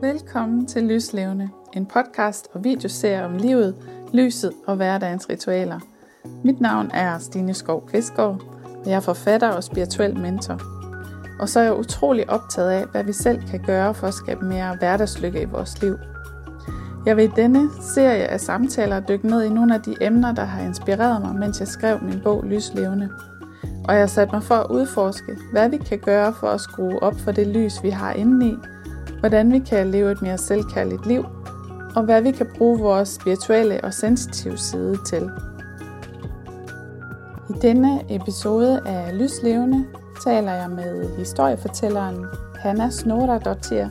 Velkommen til Lyslevende, en podcast og videoserie om livet, lyset og hverdagens ritualer. Mit navn er Stine Skov Kvistgaard, og jeg er forfatter og spirituel mentor. Og så er jeg utrolig optaget af, hvad vi selv kan gøre for at skabe mere hverdagslykke i vores liv. Jeg vil i denne serie af samtaler dykke ned i nogle af de emner, der har inspireret mig, mens jeg skrev min bog Lyslevende. Og jeg har sat mig for at udforske, hvad vi kan gøre for at skrue op for det lys, vi har indeni, hvordan vi kan leve et mere selvkærligt liv, og hvad vi kan bruge vores spirituelle og sensitive side til. I denne episode af Lyslevende taler jeg med historiefortælleren Hanna Snoradottir,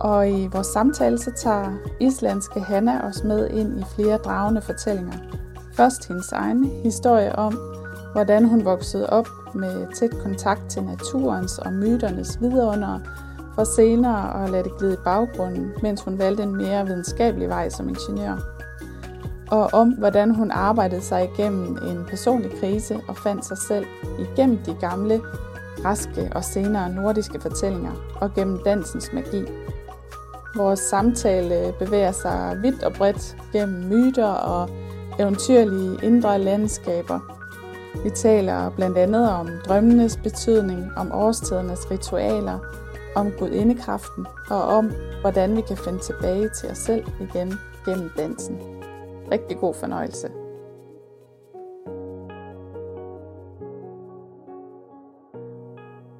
og i vores samtale så tager islandske Hanna os med ind i flere dragende fortællinger. Først hendes egen historie om, hvordan hun voksede op med tæt kontakt til naturens og myternes vidunder, for senere at lade det glide i baggrunden, mens hun valgte en mere videnskabelig vej som ingeniør. Og om, hvordan hun arbejdede sig igennem en personlig krise og fandt sig selv igennem de gamle, raske og senere nordiske fortællinger og gennem dansens magi. Vores samtale bevæger sig vidt og bredt gennem myter og eventyrlige indre landskaber. Vi taler blandt andet om drømmenes betydning, om årstidernes ritualer, om gudindekraften og om, hvordan vi kan finde tilbage til os selv igen gennem dansen. Rigtig god fornøjelse.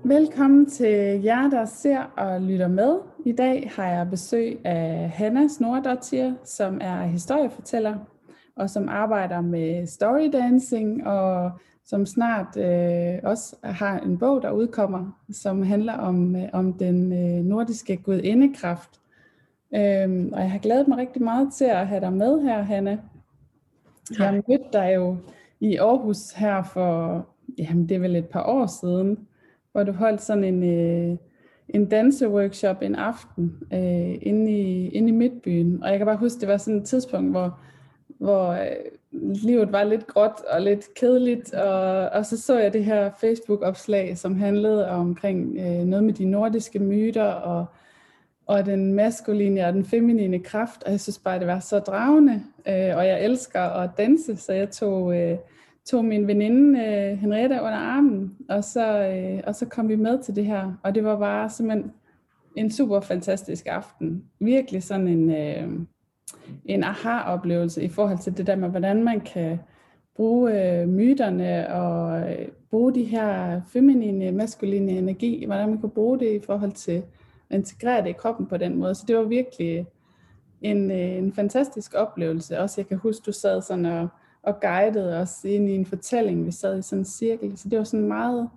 Velkommen til jer, der ser og lytter med. I dag har jeg besøg af Hanna Snordottir, som er historiefortæller og som arbejder med storydancing og som snart øh, også har en bog, der udkommer, som handler om, øh, om den øh, nordiske gudindekraft. Øhm, og jeg har glædet mig rigtig meget til at have dig med her, Hanne. Jeg mødte dig jo i Aarhus her for, jamen det er vel et par år siden, hvor du holdt sådan en, øh, en danseworkshop en aften øh, inde, i, inde i Midtbyen. Og jeg kan bare huske, det var sådan et tidspunkt, hvor hvor øh, livet var lidt gråt og lidt kedeligt, og, og så så jeg det her Facebook-opslag, som handlede omkring øh, noget med de nordiske myter, og, og den maskuline og den feminine kraft, og jeg synes bare, det var så dragende, øh, og jeg elsker at danse, så jeg tog, øh, tog min veninde øh, Henriette under armen, og så, øh, og så kom vi med til det her, og det var bare simpelthen en super fantastisk aften. Virkelig sådan en... Øh, en aha-oplevelse i forhold til det der med, hvordan man kan bruge øh, myterne og øh, bruge de her feminine, maskuline energi, hvordan man kan bruge det i forhold til at integrere det i kroppen på den måde. Så det var virkelig en, øh, en fantastisk oplevelse. Også jeg kan huske, du sad sådan og, og guidede os ind i en fortælling. Vi sad i sådan en cirkel, så det var sådan meget,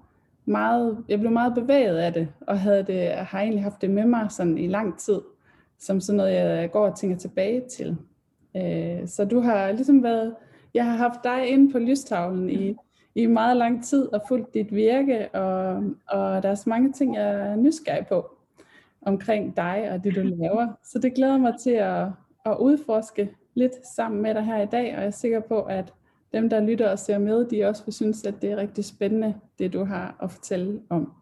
meget, jeg blev meget bevæget af det, og havde det, har egentlig haft det med mig sådan i lang tid som sådan noget, jeg går og tænker tilbage til. Øh, så du har ligesom været, jeg har haft dig inde på lystavlen i, i meget lang tid og fulgt dit virke, og, og der er så mange ting, jeg er nysgerrig på omkring dig og det, du laver. Så det glæder mig til at, at udforske lidt sammen med dig her i dag, og jeg er sikker på, at dem, der lytter og ser med, de også vil synes, at det er rigtig spændende, det du har at fortælle om.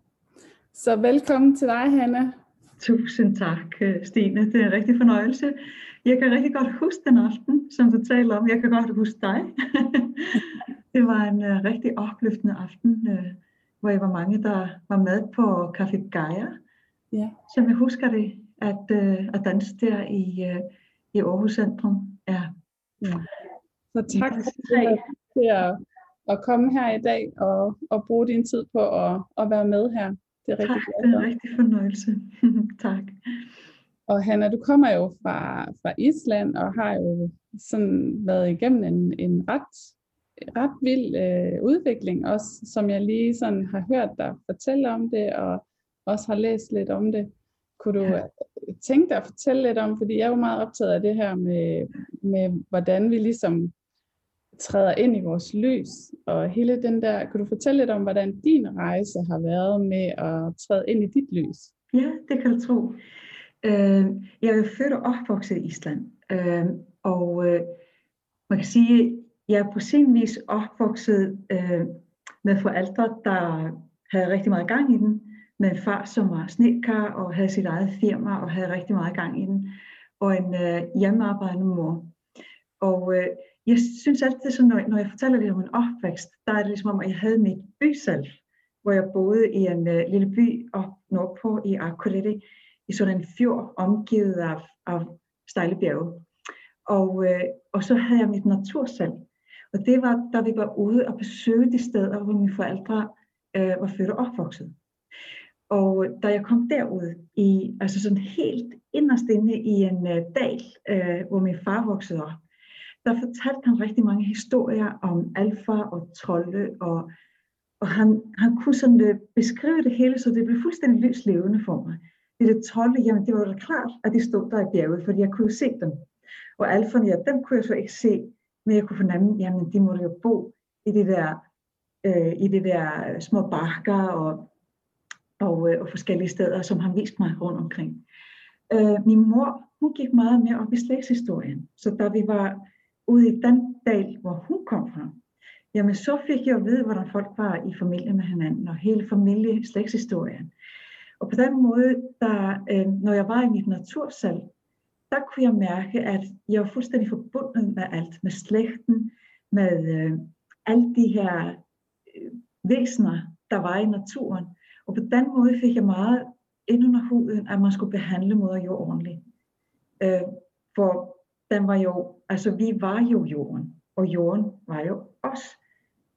Så velkommen til dig, Hanna. Tusind tak, øh, Stine. Det er en rigtig fornøjelse. Jeg kan rigtig godt huske den aften, som du taler om. Jeg kan godt huske dig. det var en uh, rigtig opløftende aften, uh, hvor jeg var mange, der var med på Café Gaia. Ja. Som jeg husker det, at, uh, at danse der i, uh, i Aarhus Centrum. Ja. ja. Så tak for at, at komme her i dag og, og bruge din tid på at, at være med her. Det er rigtig tak, det er en rigtig fornøjelse. tak. Og Hanna, du kommer jo fra, fra Island og har jo sådan været igennem en, en ret, ret vild øh, udvikling, også som jeg lige sådan har hørt dig fortælle om det, og også har læst lidt om det. Kunne du ja. tænke dig at fortælle lidt om, fordi jeg er jo meget optaget af det her med, med hvordan vi ligesom træder ind i vores lys, og hele den der, kan du fortælle lidt om, hvordan din rejse har været med at træde ind i dit lys? Ja, det kan du tro. Øh, jeg er født og opvokset i Island, øh, og øh, man kan sige, jeg er på sin vis opvokset øh, med forældre, der havde rigtig meget gang i den, med en far, som var snedkar og havde sit eget firma og havde rigtig meget gang i den, og en øh, hjemmearbejdende mor. Og øh, jeg synes altid, så når, når jeg fortæller lidt om en opvækst, der er det ligesom om, at jeg havde mit bysal, hvor jeg boede i en øh, lille by op nordpå i Akureyri, i sådan en fjord omgivet af, af stejle bjerge. Og, øh, og så havde jeg mit natursalg. Og det var, da vi var ude og besøge de steder, hvor mine forældre øh, var født og opvokset. Og øh, da jeg kom derud, i, altså sådan helt inderst inde i en øh, dal, øh, hvor min far voksede op, der fortalte han rigtig mange historier om alfa og trolde, og, og han, han kunne sådan uh, beskrive det hele, så det blev fuldstændig lys levende for mig. Det der trolde, jamen det var da klart, at de stod der i bjerget, fordi jeg kunne se dem. Og alferne, ja, dem kunne jeg så ikke se, men jeg kunne fornemme, jamen de måtte jo bo i det der, øh, i det der små bakker og og, øh, og forskellige steder, som han viste mig rundt omkring. Øh, min mor, hun gik meget mere op i slægtshistorien, så da vi var ude i den dal, hvor hun kom fra, jamen så fik jeg at vide, hvordan folk var i familie med hinanden, og hele familie slægtshistorien. Og på den måde, der, øh, når jeg var i mit natursal, der kunne jeg mærke, at jeg var fuldstændig forbundet med alt, med slægten, med øh, alle de her øh, væsener, der var i naturen. Og på den måde fik jeg meget ind under huden, at man skulle behandle moder jord ordentligt. Øh, for den var jo, altså vi var jo jorden, og jorden var jo os.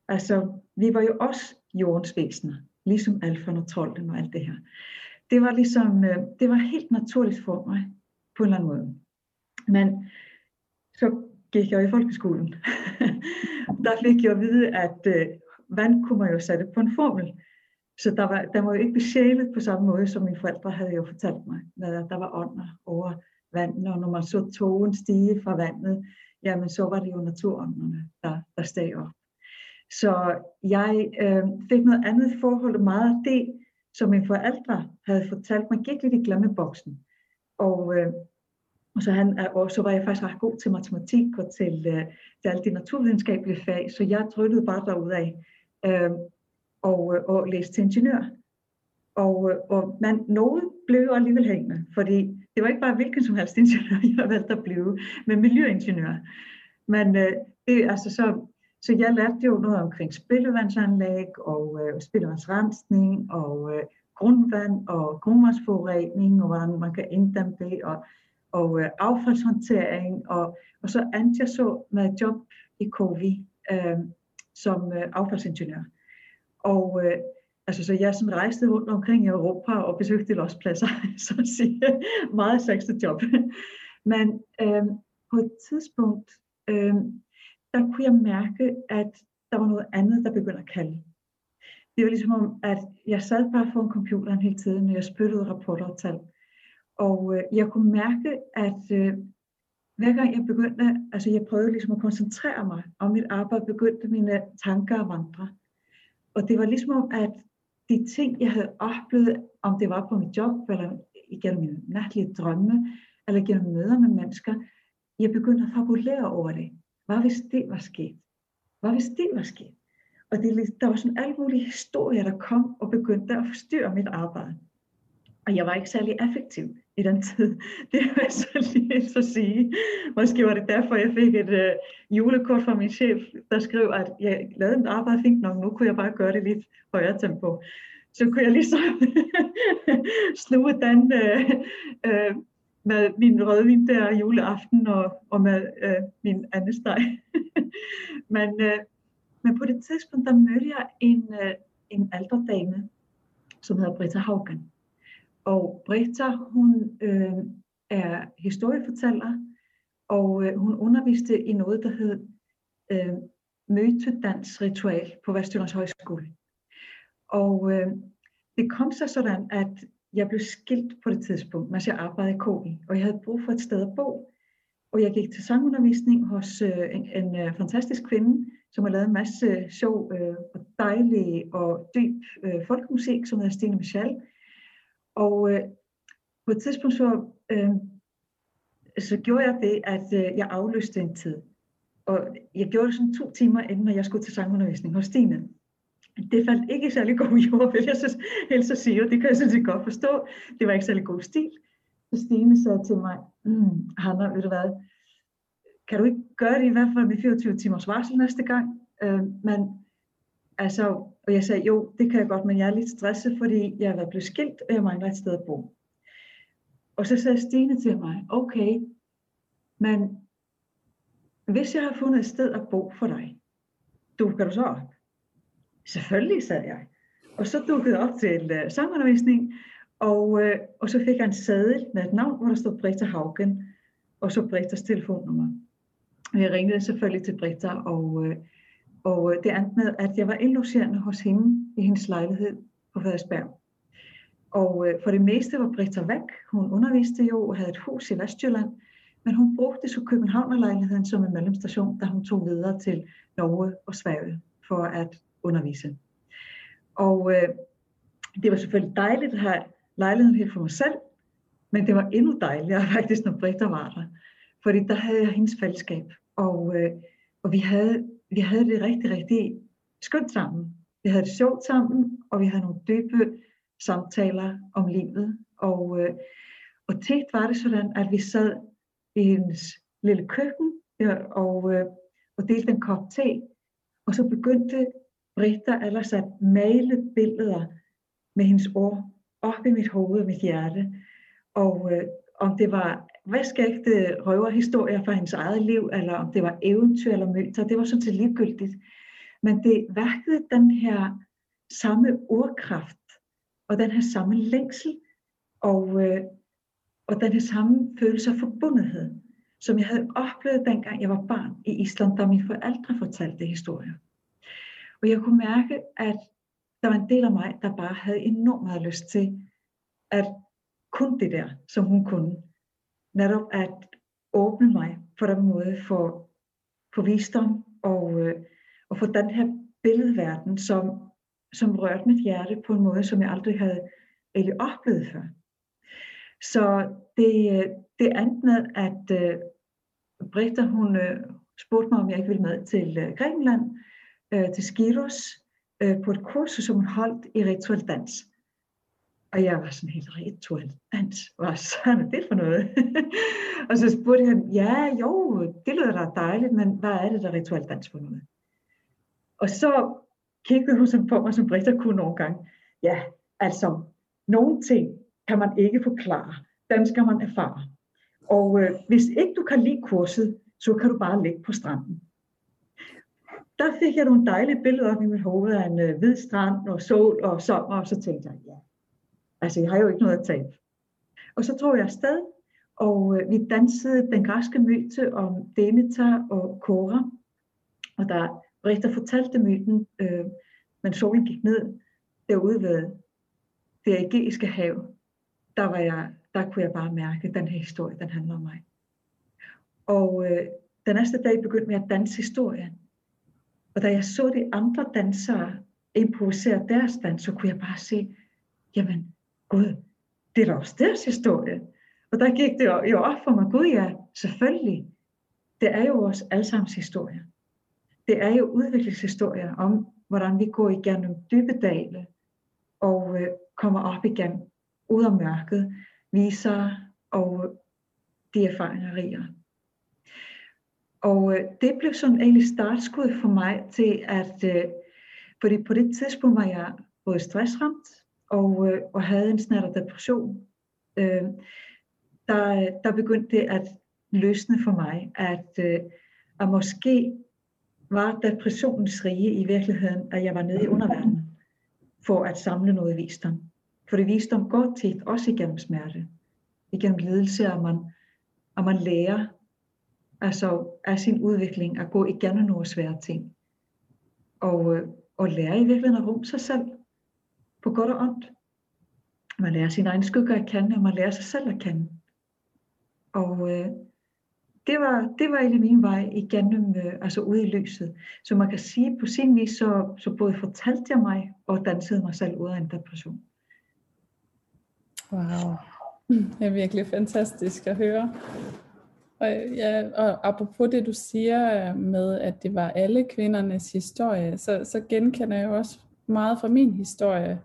Altså vi var jo også jordens væsener, ligesom alfa og trolden og alt det her. Det var ligesom, øh, det var helt naturligt for mig, på en eller anden måde. Men så gik jeg i folkeskolen. der fik jeg at vide, at øh, vand kunne man jo sætte på en formel. Så der var, der var jo ikke besjælet på samme måde, som mine forældre havde jo fortalt mig, at der var ånder over vand, og når man så togen stige fra vandet, jamen så var det jo naturånderne, der, der steg op. Så jeg øh, fik noget andet forhold, meget af det, som mine forældre havde fortalt mig, gik lidt i glemmeboksen. Og, øh, og så, han, øh, og så var jeg faktisk ret god til matematik og til, øh, til alle de naturvidenskabelige fag, så jeg tryllede bare derudad. Øh, og, øh, og læste til ingeniør. Og, øh, og man, noget blev jo alligevel hængende, fordi det var ikke bare hvilken som helst ingeniør, jeg valgte at blive, men miljøingeniør. Men øh, det, altså så, så jeg lærte jo noget omkring spildevandsanlæg og øh, spildevandsrensning og øh, grundvand og grundvandsforurening og hvordan man kan inddæmme det og, og øh, affaldshåndtering. Og, og så endte jeg så med job i KV øh, som øh, affaldsingeniør. Og øh, altså, så jeg sådan rejste rundt omkring i Europa og besøgte lospladser, så at sige, meget sexet job. Men øh, på et tidspunkt, øh, der kunne jeg mærke, at der var noget andet, der begyndte at kalde. Det var ligesom om, at jeg sad bare foran computeren hele tiden, når jeg spyttede rapporter og tal. Og øh, jeg kunne mærke, at øh, hver gang jeg begyndte, altså jeg prøvede ligesom at koncentrere mig om mit arbejde, begyndte mine tanker at vandre. Og det var ligesom om, at de ting, jeg havde oplevet, om det var på mit job, eller igennem mine natlige drømme, eller gennem møder med mennesker, jeg begyndte at fabulere over det. Hvad hvis det var sket? Hvad hvis det var sket? Og det, der var sådan alle mulige historier, der kom og begyndte at forstyrre mit arbejde. Og jeg var ikke særlig effektiv i den tid. Det vil jeg så lige så sige. Måske var det derfor, jeg fik et øh, julekort fra min chef, der skrev, at jeg lavede et arbejde fint nok, nu kunne jeg bare gøre det lidt højere tempo. Så kunne jeg ligesom sluge den øh, øh, med min rødvin der juleaften og, og med øh, min anden steg. men, øh, men på det tidspunkt, der mødte jeg en, øh, en ældre dame, som hedder Britta Haugen. Og Britta, hun øh, er historiefortæller, og øh, hun underviste i noget, der hed øh, møtedansritual på Vestjyllands Højskole. Og øh, det kom så sådan, at jeg blev skilt på det tidspunkt, mens jeg arbejdede i KI, og jeg havde brug for et sted at bo. Og jeg gik til sangundervisning hos øh, en, en øh, fantastisk kvinde, som har lavet en masse sjov øh, og dejlig og dyb øh, folkemusik, som hedder Stine Michel. Og øh, på et tidspunkt så, øh, så gjorde jeg det, at øh, jeg aflyste en tid. Og jeg gjorde det sådan to timer, inden jeg skulle til sangundervisning hos Stine. det faldt ikke i særlig god jord, vil jeg så helst sige, og det kan jeg sådan set godt forstå. Det var ikke særlig god stil. Så Stine sagde til mig, mm, Hanna, ved du hvad, kan du ikke gøre det i hvert fald med 24 timers varsel næste gang? Øh, men altså, og jeg sagde, jo, det kan jeg godt, men jeg er lidt stresset, fordi jeg er blevet skilt, og jeg mangler et sted at bo. Og så sagde Stine til mig, okay, men hvis jeg har fundet et sted at bo for dig, dukker du så op? Selvfølgelig, sagde jeg. Og så dukkede jeg op til uh, øh, sangundervisning, og, uh, og så fik jeg en sadel med et navn, hvor der stod Britta Haugen, og så Brittas telefonnummer. Jeg ringede selvfølgelig til Britta, og, uh, og øh, det endte med, at jeg var indlogerende hos hende i hendes lejlighed på Frederiksberg. Og øh, for det meste var Britta væk. Hun underviste jo og havde et hus i Vestjylland, men hun brugte så Københavnerlejligheden som en mellemstation, da hun tog videre til Norge og Sverige for at undervise. Og øh, det var selvfølgelig dejligt at have lejligheden helt for mig selv, men det var endnu dejligere faktisk, når Britta var der. Fordi der havde jeg hendes fællesskab, og, øh, og vi, havde, vi havde det rigtig, rigtig skønt sammen. Vi havde det sjovt sammen, og vi havde nogle dybe samtaler om livet. Og, øh, og tit var det sådan, at vi sad i hendes lille køkken ja, og, øh, og delte en kop te, og så begyndte Britta ellers at male billeder med hendes ord op i mit hoved og mit hjerte. Og øh, om det var vaskægte røverhistorier fra hendes eget liv, eller om det var eventyr eller mønter, det var sådan set ligegyldigt. Men det værkede den her samme ordkraft, og den her samme længsel, og, øh, og den her samme følelse af forbundethed, som jeg havde oplevet dengang jeg var barn i Island, da mine forældre fortalte historier. Og jeg kunne mærke, at der var en del af mig, der bare havde enormt meget lyst til at kun det der, som hun kunne. Netop at åbne mig på den måde for, for visdom og, øh, og for den her billedverden, som, som rørte mit hjerte på en måde, som jeg aldrig havde egentlig oplevet før. Så det, øh, det endte med, at øh, Britta, hun øh, spurgte mig, om jeg ikke ville med til øh, Grækenland, øh, til Skiros, øh, på et kursus, som hun holdt i rituel dans. Og jeg var sådan helt rituel. Hvad sådan er det for noget? og så spurgte han, ja, jo, det lyder da dejligt, men hvad er det der rituel dans for noget? Og så kiggede hun sådan på mig, som Britta kunne nogle gange. Ja, altså, nogle ting kan man ikke forklare. Dem skal man erfare. Og øh, hvis ikke du kan lide kurset, så kan du bare ligge på stranden. Der fik jeg nogle dejlige billeder op i mit hoved af en øh, hvid strand og sol og sommer, og så tænkte jeg, ja, altså jeg har jo ikke noget at tabe. Og så drog jeg afsted, og øh, vi dansede den græske myte om Demeter og Kora. Og der Richter fortalte myten, øh, men solen gik ned derude ved det ægæiske hav, der, var jeg, der kunne jeg bare mærke, at den her historie, den handler om mig. Og øh, den næste dag begyndte jeg at danse historien. Og da jeg så de andre dansere improvisere deres dans, så kunne jeg bare se, jamen gud, det er da også deres historie. Og der gik det jo op for mig, gud ja, selvfølgelig. Det er jo vores allesammens historie. Det er jo udviklingshistorier om, hvordan vi går igennem dybe dale og øh, kommer op igen ud af mørket, viser og øh, de erfaringer riger. Og øh, det blev sådan egentlig startskud for mig til at, øh, fordi på det tidspunkt var jeg både stressramt og, øh, og havde en snart depression. Øh, der, der begyndte det at løsne for mig, at, øh, at måske var depressionens rige i virkeligheden, at jeg var nede i underverdenen for at samle noget visdom. For det visdom går tit også igennem smerte, igennem lidelse, og man, og man lærer altså af sin udvikling at gå igennem nogle svære ting. Og, øh, og lære i virkeligheden at rumme sig selv på godt og ondt. Man lærer sin egen skygge at kende, og man lærer sig selv at kende. Og øh, det, var, det var egentlig min vej igennem, øh, altså ude i lyset. Så man kan sige, på sin vis, så, så både fortalte jeg mig, og dansede mig selv ud af en depression. Wow, det er virkelig fantastisk at høre. Og, ja, og apropos det du siger øh, med, at det var alle kvindernes historie, så, så genkender jeg også meget fra min historie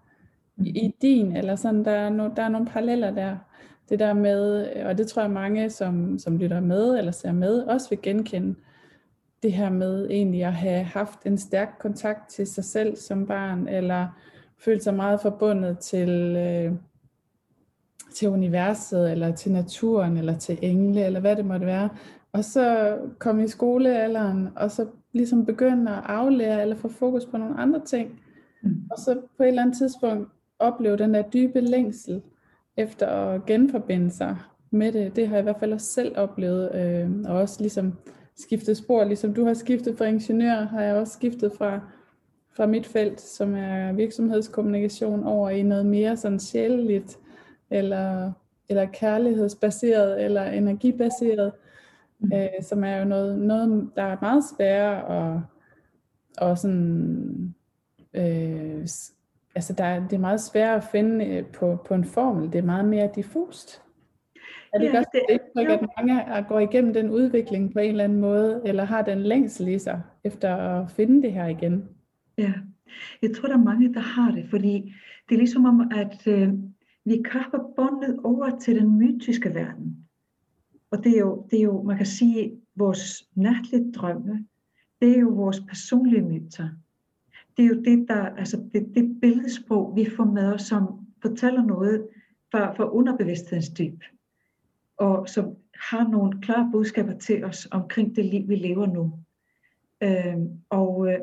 i, din, eller sådan, der er, no, der er nogle paralleller der. Det der med, og det tror jeg mange, som, som lytter med eller ser med, også vil genkende, det her med egentlig at have haft en stærk kontakt til sig selv som barn, eller følt sig meget forbundet til, øh, til universet, eller til naturen, eller til engle, eller hvad det måtte være. Og så komme i skolealderen, og så ligesom begynde at aflære, eller få fokus på nogle andre ting. Mm. Og så på et eller andet tidspunkt opleve den der dybe længsel efter at genforbinde sig med det. Det har jeg i hvert fald også selv oplevet, øh, og også ligesom skiftet spor, ligesom du har skiftet fra ingeniør, har jeg også skiftet fra, fra mit felt, som er virksomhedskommunikation, over i noget mere sådan sjæleligt, eller, eller kærlighedsbaseret, eller energibaseret, mm. øh, som er jo noget, noget, der er meget sværere og, og sådan, øh, altså der, det er meget sværere at finde øh, på, på en formel, det er meget mere diffust. Er det ja, godt det, indtryk, at mange går igennem den udvikling på en eller anden måde, eller har den længsel i sig, efter at finde det her igen? Ja, jeg tror, der er mange, der har det, fordi det er ligesom om, at øh, vi kapper båndet over til den mytiske verden. Og det er, jo, det er jo, man kan sige, vores natlige drømme, det er jo vores personlige myter. Det er jo det, der, altså det, det billedsprog, vi får med os, som fortæller noget fra, fra underbevidsthedens dyb og som har nogle klare budskaber til os omkring det liv, vi lever nu. Øh, og øh,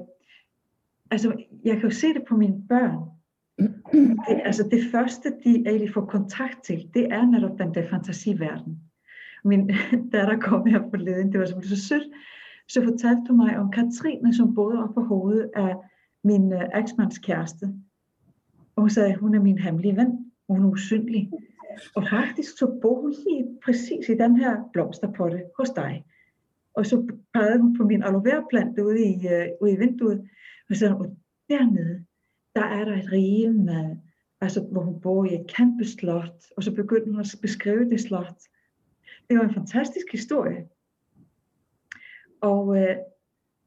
altså, jeg kan jo se det på mine børn. Det, altså det første, de egentlig får kontakt til, det er netop den der fantasiverden. Min datter kom her forleden, det var simpelthen så sødt, så fortalte du mig om Katrine, som boede op på hovedet af min øh, eksmands kæreste. Og hun sagde, hun er min hemmelige ven, og hun er usynlig. Og faktisk så bor hun lige præcis i den her blomsterpotte hos dig. Og så pegede hun på min aloe vera plante ude i, øh, ude i vinduet. Og så sagde hun, dernede, der er der et rige med, altså hvor hun bor i et kæmpe slot. Og så begyndte hun at beskrive det slot. Det var en fantastisk historie. Og øh,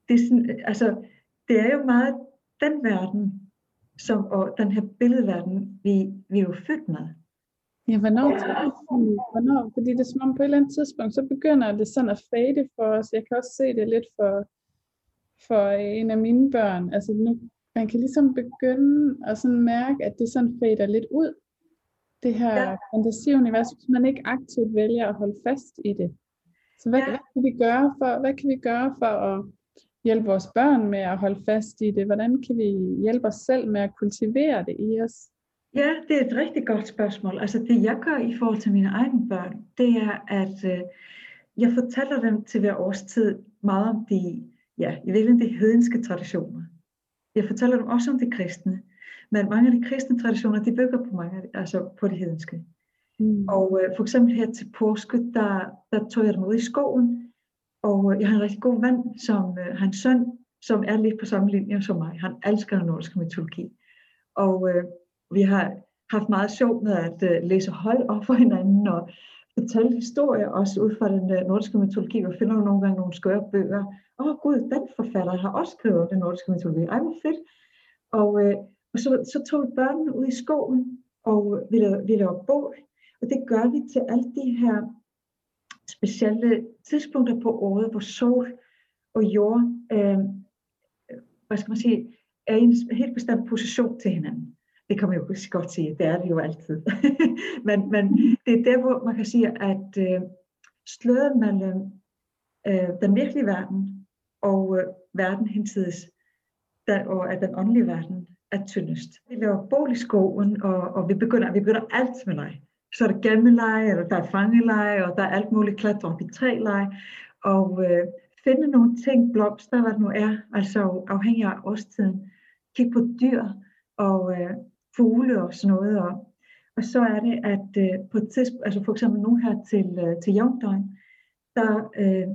det, er sådan, øh, altså, det er jo meget den verden, som, og den her billedverden, vi, vi er jo født med. Ja, hvornår, hvornår, fordi det er som om på et eller andet tidspunkt, så begynder det sådan at fade for os. Jeg kan også se det lidt for, for en af mine børn. Altså nu, man kan ligesom begynde at sådan mærke, at det sådan fader lidt ud. Det her ja. fantasiunivers, hvis man ikke aktivt vælger at holde fast i det. Så hvad, ja. hvad, kan vi gøre for, hvad kan vi gøre for at hjælpe vores børn med at holde fast i det? Hvordan kan vi hjælpe os selv med at kultivere det i os? Ja, det er et rigtig godt spørgsmål. Altså det jeg gør i forhold til mine egne børn, det er, at øh, jeg fortæller dem til hver årstid meget om de, ja, i virkeligheden de hedenske traditioner. Jeg fortæller dem også om de kristne, men mange af de kristne traditioner, de bygger på mange, altså på de hedenske. Mm. Og øh, for eksempel her til påske, der, der tog jeg dem ud i skoven, og øh, jeg har en rigtig god ven, som øh, hans søn, som er lidt på samme linje som mig. Han elsker nordisk mytologi. Og øh, vi har haft meget sjov med at øh, læse hold op for hinanden og fortælle historier, også ud fra den øh, nordiske mytologi. Vi finder nogle gange nogle skøre bøger. Åh oh, gud, den forfatter har også skrevet den nordiske mytologi. Ej, hvor fedt. Og, øh, og så, så tog vi børnene ud i skoven, og øh, vi lavede, vi lavede bål. Og det gør vi til alle de her specielle tidspunkter på året, hvor sol og jord, øh, hvad skal man sige, er i en helt bestemt position til hinanden. Det kan man jo godt sige, det er det jo altid. men, men det er der, hvor man kan sige, at øh, sløret mellem øh, den virkelige verden og øh, verden hensides, der, og at den åndelige verden er tyndest. Vi laver bål i skoven, og, og vi, begynder, vi begynder alt med dig. Så er der gemmeleje, eller der er fangeleje, og der er alt muligt klatre op i træleje. Og øh, finde nogle ting, blomster, hvad det nu er, altså afhængig af årstiden. Kig på dyr, og øh, fugle og sådan noget. Og, og så er det, at øh, på et tidspunkt, altså for eksempel nu her til, øh, til jævndøgn, der, øh,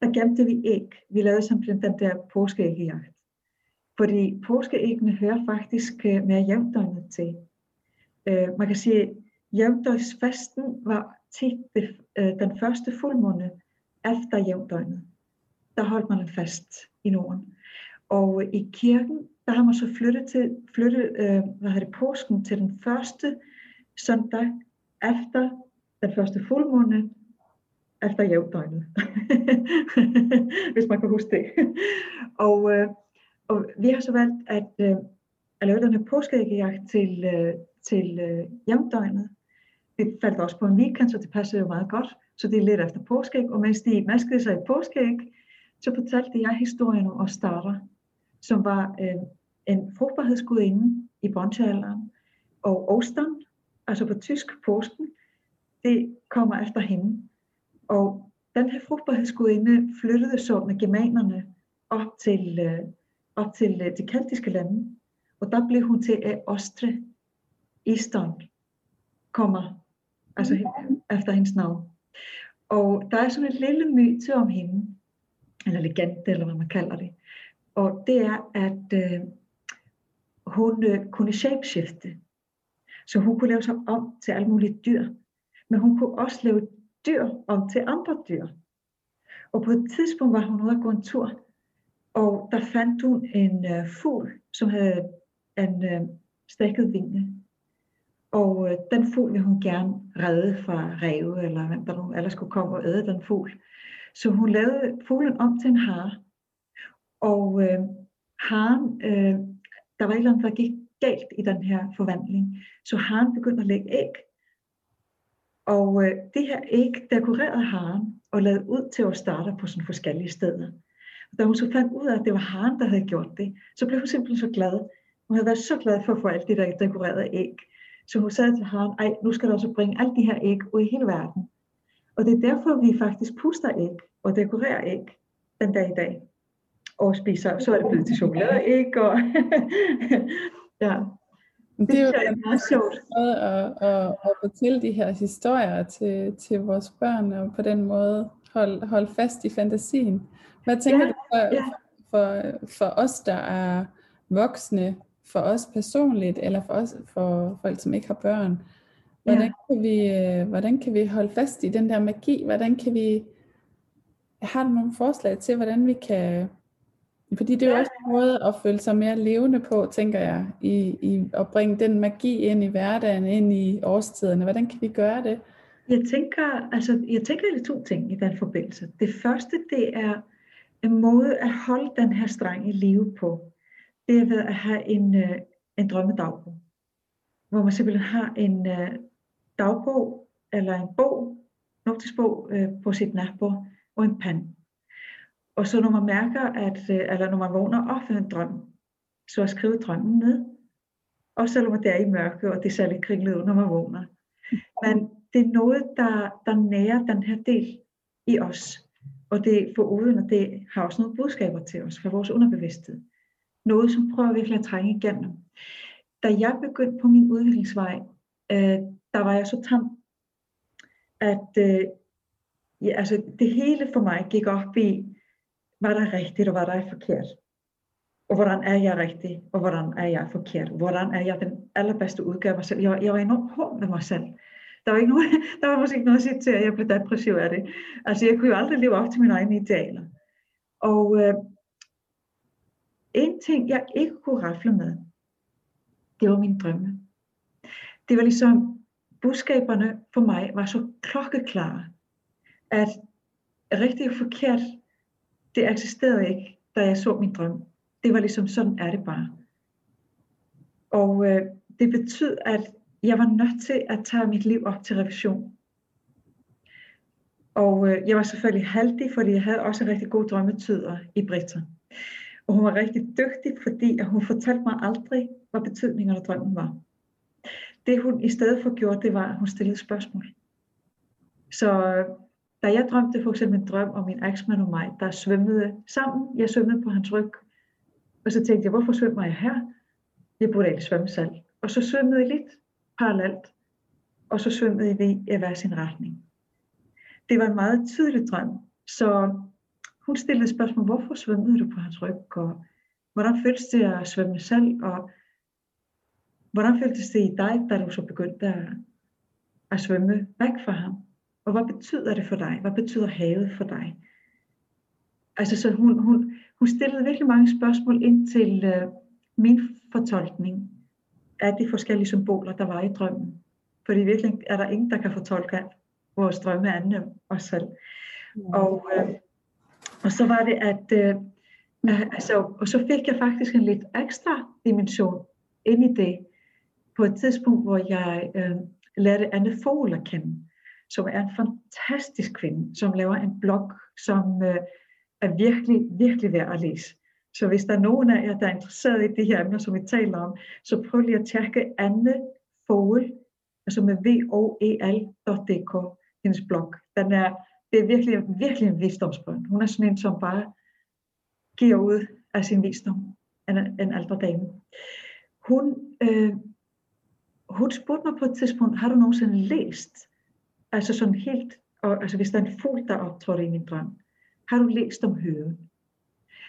der gemte vi æg. Vi lavede simpelthen den der påskeæggejagt. Fordi påskeæggene hører faktisk øh, mere jævndøgnet til. Øh, man kan sige, jævndøgsfasten var tit det, øh, den første fuldmåne efter jævndøgnet. Der holdt man en fast i Norden. Og øh, i kirken, der har man så flyttet, til, flyttet øh, hvad hedder det, påsken til den første søndag efter den første fuldmåne efter jævndøgnet. Hvis man kan huske det. og, øh, og vi har så valgt at, øh, at lave den her påskeæggejagt til, øh, til øh, jævndøgnet. Det faldt også på en weekend, så det passede jo meget godt. Så det er lidt efter påskeæg, og mens de maskede sig i påskeæg, så fortalte jeg historien om Ostara, som var øh, en frugtbarhedsgudinde i bronzealderen. Og Ostern, altså på tysk påsken, det kommer efter hende. Og den her frugtbarhedsgudinde flyttede så med germanerne op til, øh, op til øh, de keltiske lande. Og der blev hun til at Ostre, Eastern, kommer altså mm. efter hendes navn. Og der er sådan et lille myte om hende, eller legende, eller hvad man kalder det. Og det er, at øh, hun øh, kunne shapeshifte. Så hun kunne lave sig om til alle mulige dyr. Men hun kunne også lave dyr om til andre dyr. Og på et tidspunkt var hun ude at gå en tur, og der fandt hun en øh, fugl, som havde en øh, stikket vinge. Og øh, den fugl vil hun gerne redde fra ræve, eller hvem der nu ellers skulle komme og æde den fugl. Så hun lavede fuglen om til en hare. Og øh, haren, øh, der var et eller andet, der gik galt i den her forvandling. Så haren begyndte at lægge æg. Og øh, det her æg dekorerede haren og lavede ud til at starte på sådan forskellige steder. Og da hun så fandt ud af, at det var haren, der havde gjort det, så blev hun simpelthen så glad. Hun havde været så glad for at få alt det der dekorerede æg. Så hun sagde til haren, ej, nu skal der også bringe alle de her æg ud i hele verden. Og det er derfor, vi faktisk puster æg og dekorerer æg den dag i dag. Og spiser, så er det blevet til chokoladeæg. Og ja. Det, det er jo en meget sjovt. Måde at, at, at fortælle de her historier til, til vores børn, og på den måde holde, holde fast i fantasien. Hvad tænker ja, du for, ja. for, for os, der er voksne, for os personligt, eller for os for folk, som ikke har børn? Hvordan, ja. kan vi, øh, hvordan kan vi holde fast i den der magi? Hvordan kan vi... Har du nogle forslag til, hvordan vi kan... Fordi det er jo også en måde at føle sig mere levende på, tænker jeg, i, i at bringe den magi ind i hverdagen, ind i årstiderne. Hvordan kan vi gøre det? Jeg tænker, altså, jeg tænker lidt to ting i den forbindelse. Det første, det er en måde at holde den her streng i live på. Det er ved at have en, øh, en drømmedagbog. Hvor man simpelthen har en, øh, dagbog eller en bog, notesbog øh, på sit natbord og en pen. Og så når man mærker, at, øh, eller når man vågner op af en drøm, så at skrive drømmen ned. Også selvom det er i mørke, og det ser lidt kringlet ud, når man vågner. Men det er noget, der, der nærer den her del i os. Og det for uden, og det har også nogle budskaber til os fra vores underbevidsthed. Noget, som prøver virkelig at trænge igennem. Da jeg begyndte på min udviklingsvej, øh, der var jeg så tam, at øh, ja, altså, det hele for mig gik op i, hvad der er rigtigt og hvad der er forkert. Og hvordan er jeg rigtig, og hvordan er jeg forkert? Hvordan er jeg den allerbedste udgave af mig selv? Jeg, jeg var enormt hård med mig selv. Der var, ikke nogen, der var måske ikke noget at sige til, at jeg blev depressiv af det. Altså, jeg kunne jo aldrig leve op til mine egne idealer. Og øh, en ting, jeg ikke kunne rafle med, det var min drømme. Det var ligesom, budskaberne for mig var så klokkeklare, at rigtig og forkert, det eksisterede ikke, da jeg så min drøm. Det var ligesom, sådan er det bare. Og øh, det betød, at jeg var nødt til at tage mit liv op til revision. Og øh, jeg var selvfølgelig heldig, fordi jeg havde også en rigtig god drømmetyder i Britter. Og hun var rigtig dygtig, fordi at hun fortalte mig aldrig, hvad betydningen af drømmen var det hun i stedet for gjorde, det var, at hun stillede spørgsmål. Så øh, da jeg drømte for eksempel en drøm om min eksmand og mig, der svømmede sammen, jeg svømmede på hans ryg, og så tænkte jeg, hvorfor svømmer jeg her? Jeg burde ikke svømme selv. Og så svømmede jeg lidt parallelt, og så svømmede vi i hver sin retning. Det var en meget tydelig drøm, så hun stillede spørgsmål, hvorfor svømmede du på hans ryg, og hvordan føltes det at svømme selv, og Hvordan føltes det i dig, da du så begyndte at, at svømme væk fra ham? Og hvad betyder det for dig? Hvad betyder havet for dig? Altså, så hun, hun, hun stillede virkelig mange spørgsmål ind til, uh, min fortolkning af de forskellige symboler, der var i drømmen. Fordi virkelig er der ingen, der kan fortolke vores drømme andet end os selv. Mm. Og, øh, og så var det, at øh, øh, altså, og så fik jeg faktisk en lidt ekstra dimension ind i det, på et tidspunkt, hvor jeg øh, lærte Anne Fogel at kende, som er en fantastisk kvinde, som laver en blog, som øh, er virkelig, virkelig værd at læse. Så hvis der er nogen af jer, der er interesseret i de her emner, som vi taler om, så prøv lige at tjekke Anne Fogel, altså med voel.dk, hendes blog. Den er, det er virkelig, virkelig en visdomsbøn. Hun er sådan en, som bare giver ud af sin visdom, en, en ældre dame. Hun, øh, hun spurgte mig på et tidspunkt, har du nogensinde læst, altså sådan helt, og, altså hvis der er en fugl, der optrådte i min drøm, har du læst om høven?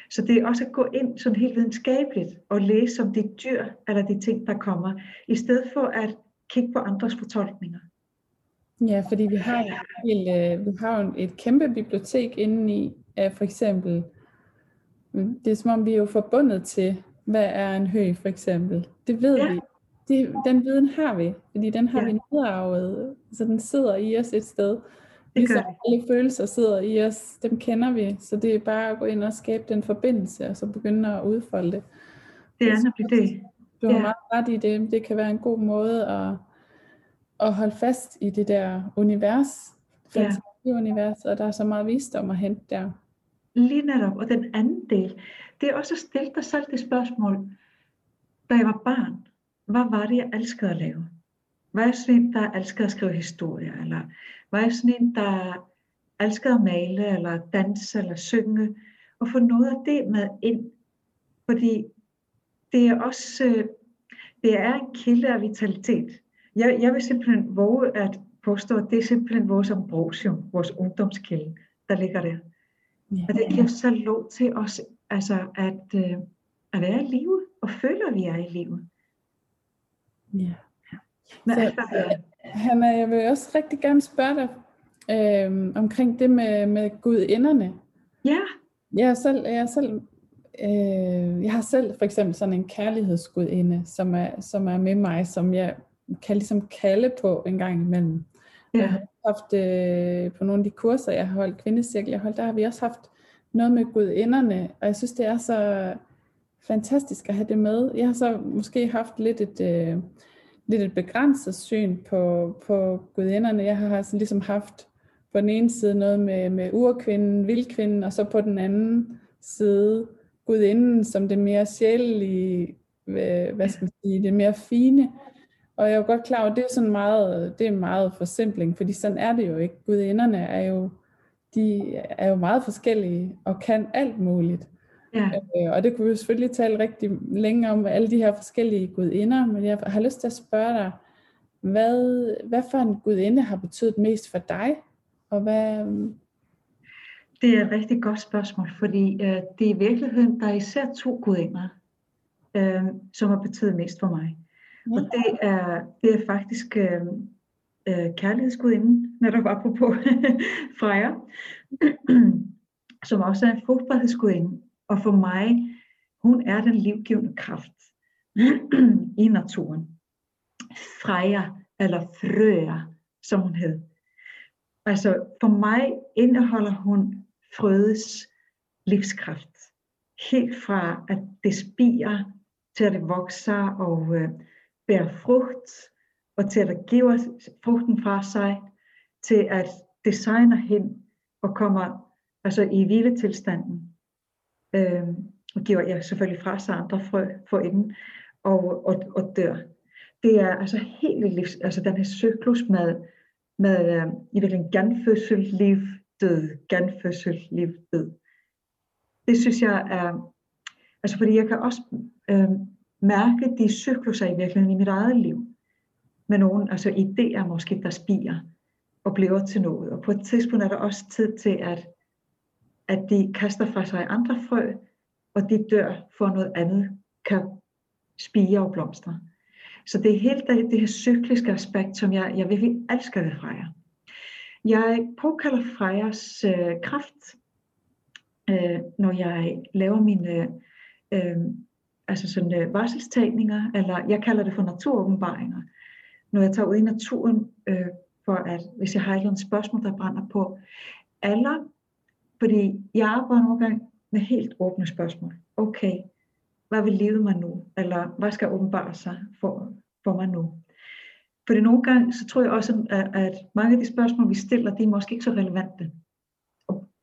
Så det er også at gå ind sådan helt videnskabeligt og læse om de dyr eller de ting, der kommer, i stedet for at kigge på andres fortolkninger. Ja, fordi vi har, helt, øh, vi har jo et kæmpe bibliotek inde i, af for eksempel, mm, det er som om vi er jo forbundet til, hvad er en hø for eksempel. Det ved ja. vi. Det, den viden har vi, fordi den har ja. vi nedarvet, så den sidder i os et sted. Ligesom alle følelser sidder i os, dem kender vi, så det er bare at gå ind og skabe den forbindelse, og så begynde at udfolde det. Det er nemlig det. Du har ja. meget ret i det. Det kan være en god måde at, at holde fast i det der univers, fantasiunivers, ja. og der er så meget visdom at hente der. Lige netop. Og den anden del, det er også at stille dig selv det spørgsmål, da jeg var barn, hvad var det, jeg elskede at lave? Var jeg sådan en, der elskede at skrive historier, eller var jeg sådan en, der elskede at male, eller danse, eller synge, og få noget af det med ind. Fordi det er også, øh, det er en kilde af vitalitet. Jeg, jeg vil simpelthen våge at påstå, at det er simpelthen vores ambrosium, vores ungdomskilde, der ligger der. Ja. Og det giver så lov til os altså, at, øh, at være i live, og føle, at vi er i live. Ja. Men, så, altså, Hanna, jeg vil også rigtig gerne spørge dig øh, omkring det med, med gudinderne. Ja. Jeg er selv, jeg er selv øh, jeg har selv for eksempel sådan en kærlighedsgudinde, som er, som er med mig, som jeg kan ligesom kalde på en gang imellem. Ja. Jeg har haft øh, på nogle af de kurser, jeg har holdt, kvindecirkel, jeg har holdt, der har vi også haft noget med gudinderne, og jeg synes, det er så fantastisk at have det med. Jeg har så måske haft lidt et, øh, lidt et begrænset syn på, på gudinderne. Jeg har sådan ligesom haft på den ene side noget med, med urkvinden, vildkvinden, og så på den anden side gudinden som det mere sjælelige, hvad skal man sige, det mere fine. Og jeg er jo godt klar over, at det er sådan meget, det er meget forsimpling, fordi sådan er det jo ikke. Gudinderne er jo, de er jo meget forskellige og kan alt muligt. Ja. Øh, og det kunne vi selvfølgelig tale rigtig længe om, alle de her forskellige gudinder, men jeg har lyst til at spørge dig, hvad, hvad for en gudinde har betydet mest for dig? Og hvad... Det er et rigtig godt spørgsmål, fordi øh, det er i virkeligheden, der er især to gudinder, øh, som har betydet mest for mig. Og det er, det er faktisk øh, øh, kærlighedsgudinden, når apropos Freja, som også er en frugtbarhedsgudinde. Og for mig, hun er den livgivende kraft i naturen. Freja, eller frøer, som hun hed. Altså for mig indeholder hun frødes livskraft. Helt fra at det spiger, til at det vokser og øh, bærer frugt, og til at give giver frugten fra sig, til at designer hen og kommer altså i hviletilstanden øh, og giver ja, selvfølgelig fra sig andre frø for inden og, og, og dør. Det er altså helt livs, altså den her cyklus med, med øh, i virkeligheden genfødsel, liv, død, genfødsel, liv, død. Det synes jeg er, altså fordi jeg kan også øh, mærke de cykluser i virkeligheden i mit eget liv. Med nogle altså idéer måske, der spiger og bliver til noget. Og på et tidspunkt er der også tid til, at at de kaster fra sig andre frø, og de dør for noget andet kan spire og blomstre. Så det er helt det, det her cykliske aspekt, som jeg, jeg virkelig elsker ved Freja. Jeg påkalder Frejas øh, kraft, øh, når jeg laver mine øh, øh altså sådan øh, varselstagninger, eller jeg kalder det for naturåbenbaringer. Når jeg tager ud i naturen, øh, for at hvis jeg har et eller andet spørgsmål, der brænder på, eller fordi jeg arbejder nogle gange med helt åbne spørgsmål. Okay, hvad vil livet mig nu? Eller hvad skal åbenbare sig for, for mig nu? Fordi nogle gange, så tror jeg også, at, at mange af de spørgsmål, vi stiller, de er måske ikke så relevante.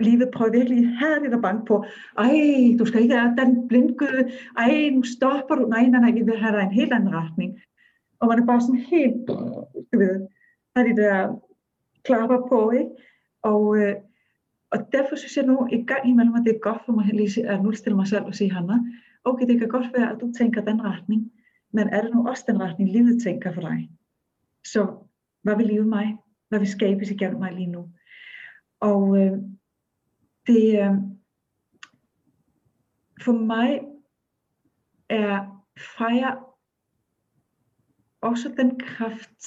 Og livet prøv virkelig herligt at banke på, ej, du skal ikke have den blindgøde, ej, nu stopper du, nej, nej, nej, vi vil have dig en helt anden retning. Og man er bare sådan helt, du ved, har de der klapper på, ikke? Og, øh, og derfor synes jeg nu, i gang imellem, at det er godt for mig lige at nu stille mig selv og sige, Hanna, okay, det kan godt være, at du tænker den retning, men er det nu også den retning, livet tænker for dig? Så hvad vil livet mig? Hvad vil skabes igennem mig lige nu? Og øh, det, øh, for mig er Freja også den kraft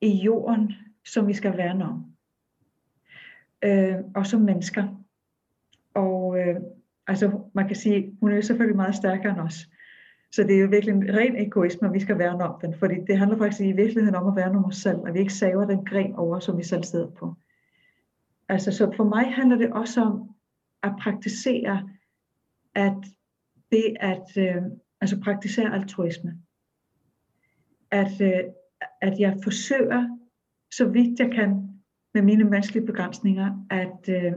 i jorden, som vi skal værne om. Øh, og som mennesker. Og øh, altså, man kan sige, hun er jo selvfølgelig meget stærkere end os. Så det er jo virkelig en ren egoisme, at vi skal værne om den. Fordi det handler faktisk i virkeligheden om at værne om os selv, at vi ikke saver den gren over, som vi selv sidder på. Altså, så for mig handler det også om at praktisere, at det at øh, altså praktisere altruisme. At, øh, at jeg forsøger, så vidt jeg kan, med mine menneskelige begrænsninger, at, øh,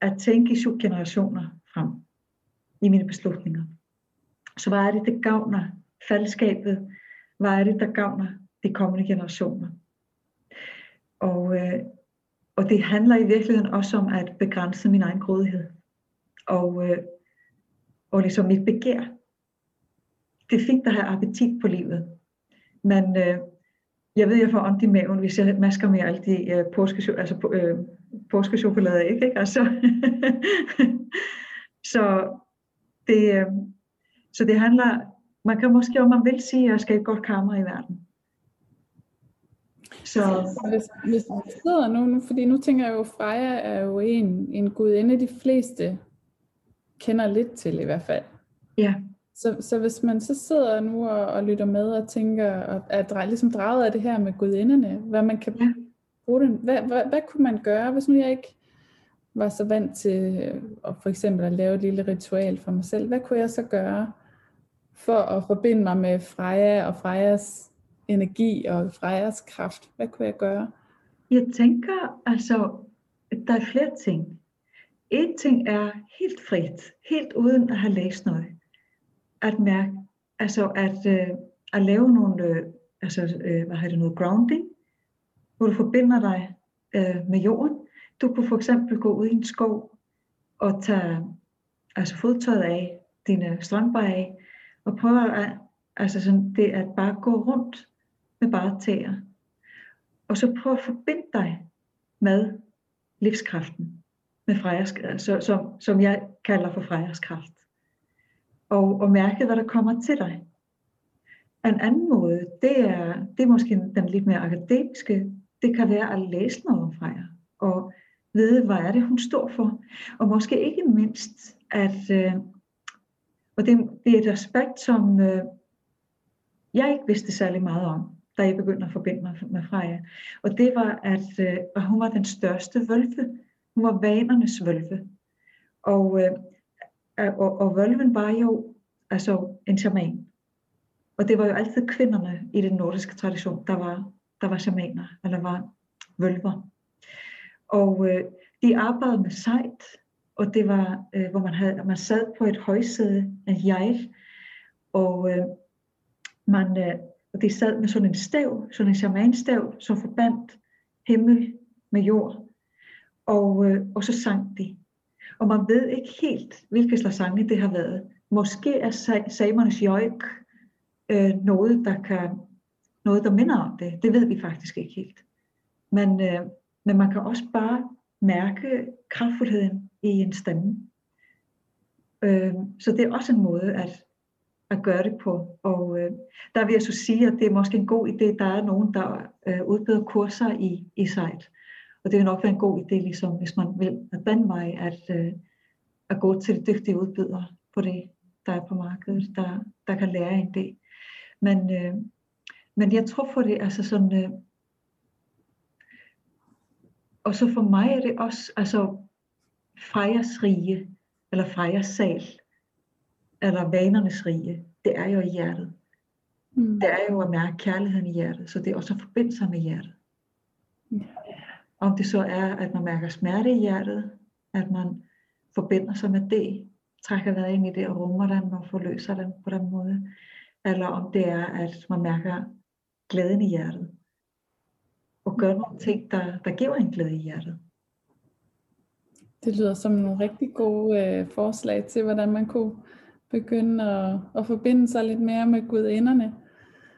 at tænke i syv generationer frem i mine beslutninger. Så hvad er det, der gavner fællesskabet? Hvad er det, der gavner de kommende generationer? Og, øh, og det handler i virkeligheden også om at begrænse min egen grådighed. Og, øh, og ligesom mit begær. Det er fint at have appetit på livet. Men øh, jeg ved, jeg får ondt i maven, hvis jeg masker med alle de øh, påske, altså, øh, påskechokolade, ikke? ikke? Altså, så, det, øh, så det handler, man kan måske, om man vil sige, at jeg skal et godt karma i verden. Så hvis, hvis man sidder nu, nu, fordi nu tænker jeg jo, Freja er jo en, en gudinde, de fleste kender lidt til i hvert fald. Ja. Så, så hvis man så sidder nu og, og lytter med og tænker, og er ligesom draget af det her med gudinderne, hvad man kan ja. bruge den, hvad, hvad, hvad kunne man gøre, hvis nu jeg ikke var så vant til at for eksempel at lave et lille ritual for mig selv, hvad kunne jeg så gøre for at forbinde mig med Freja og Frejas energi og Frejas kraft? Hvad kunne jeg gøre? Jeg tænker, altså, der er flere ting. En ting er helt frit, helt uden at have læst noget at mærke, altså at, øh, at lave nogle, øh, altså, øh, hvad hedder det noget, grounding, hvor du forbinder dig øh, med jorden. Du kunne for eksempel gå ud i en skov og tage altså fodtøjet af, dine strømper af, og prøve at, altså sådan, det at bare gå rundt med bare tæer. Og så prøv at forbinde dig med livskraften, med Frejas, altså, øh, som, som jeg kalder for Frejas kraft og, og mærke, hvad der kommer til dig. En anden måde, det er, det er måske den lidt mere akademiske, det kan være at læse noget om Freja, og vide, hvad er det, hun står for. Og måske ikke mindst, at, øh, og det, det er et aspekt, som øh, jeg ikke vidste særlig meget om, da jeg begyndte at forbinde mig med Freja. Og det var, at, øh, at hun var den største vølve. Hun var vanernes vølve. Og øh, og, og vølven var jo altså en shaman. Og det var jo altid kvinderne i den nordiske tradition, der var, der var shamaner, eller var vølver. Og øh, de arbejdede med sejt, og det var, øh, hvor man, havde, man sad på et højsæde, en jeg, og øh, man, øh, og de sad med sådan en stav, sådan en shamanstav, som forbandt himmel med jord. Og, øh, og så sang de. Og man ved ikke helt, hvilke slags sange det har været. Måske er samernes jøjk øh, noget, der kan, noget, der minder om det. Det ved vi faktisk ikke helt. Men, øh, men man kan også bare mærke kraftfuldheden i en stemme. Øh, så det er også en måde at, at gøre det på. Og øh, der vil jeg så sige, at det er måske en god idé, der er nogen, der øh, udbyder kurser i, i site. Og det vil nok være en god idé, ligesom, hvis man vil at den vej, at, øh, at gå til de dygtige udbydere på det. der er på markedet, der, der kan lære en det. Men, øh, men jeg tror for det, altså sådan, øh, og så for mig er det også, altså Frejas rige, eller Frejas sal, eller vanernes rige, det er jo i hjertet. Mm. Det er jo at mærke kærligheden i hjertet, så det er også at forbinde sig med hjertet. Ja. Om det så er, at man mærker smerte i hjertet, at man forbinder sig med det, trækker vejret ind i det og rummer den og forløser den på den måde. Eller om det er, at man mærker glæden i hjertet. Og gør nogle ting, der, der giver en glæde i hjertet. Det lyder som nogle rigtig gode øh, forslag til, hvordan man kunne begynde at, at forbinde sig lidt mere med gudinderne.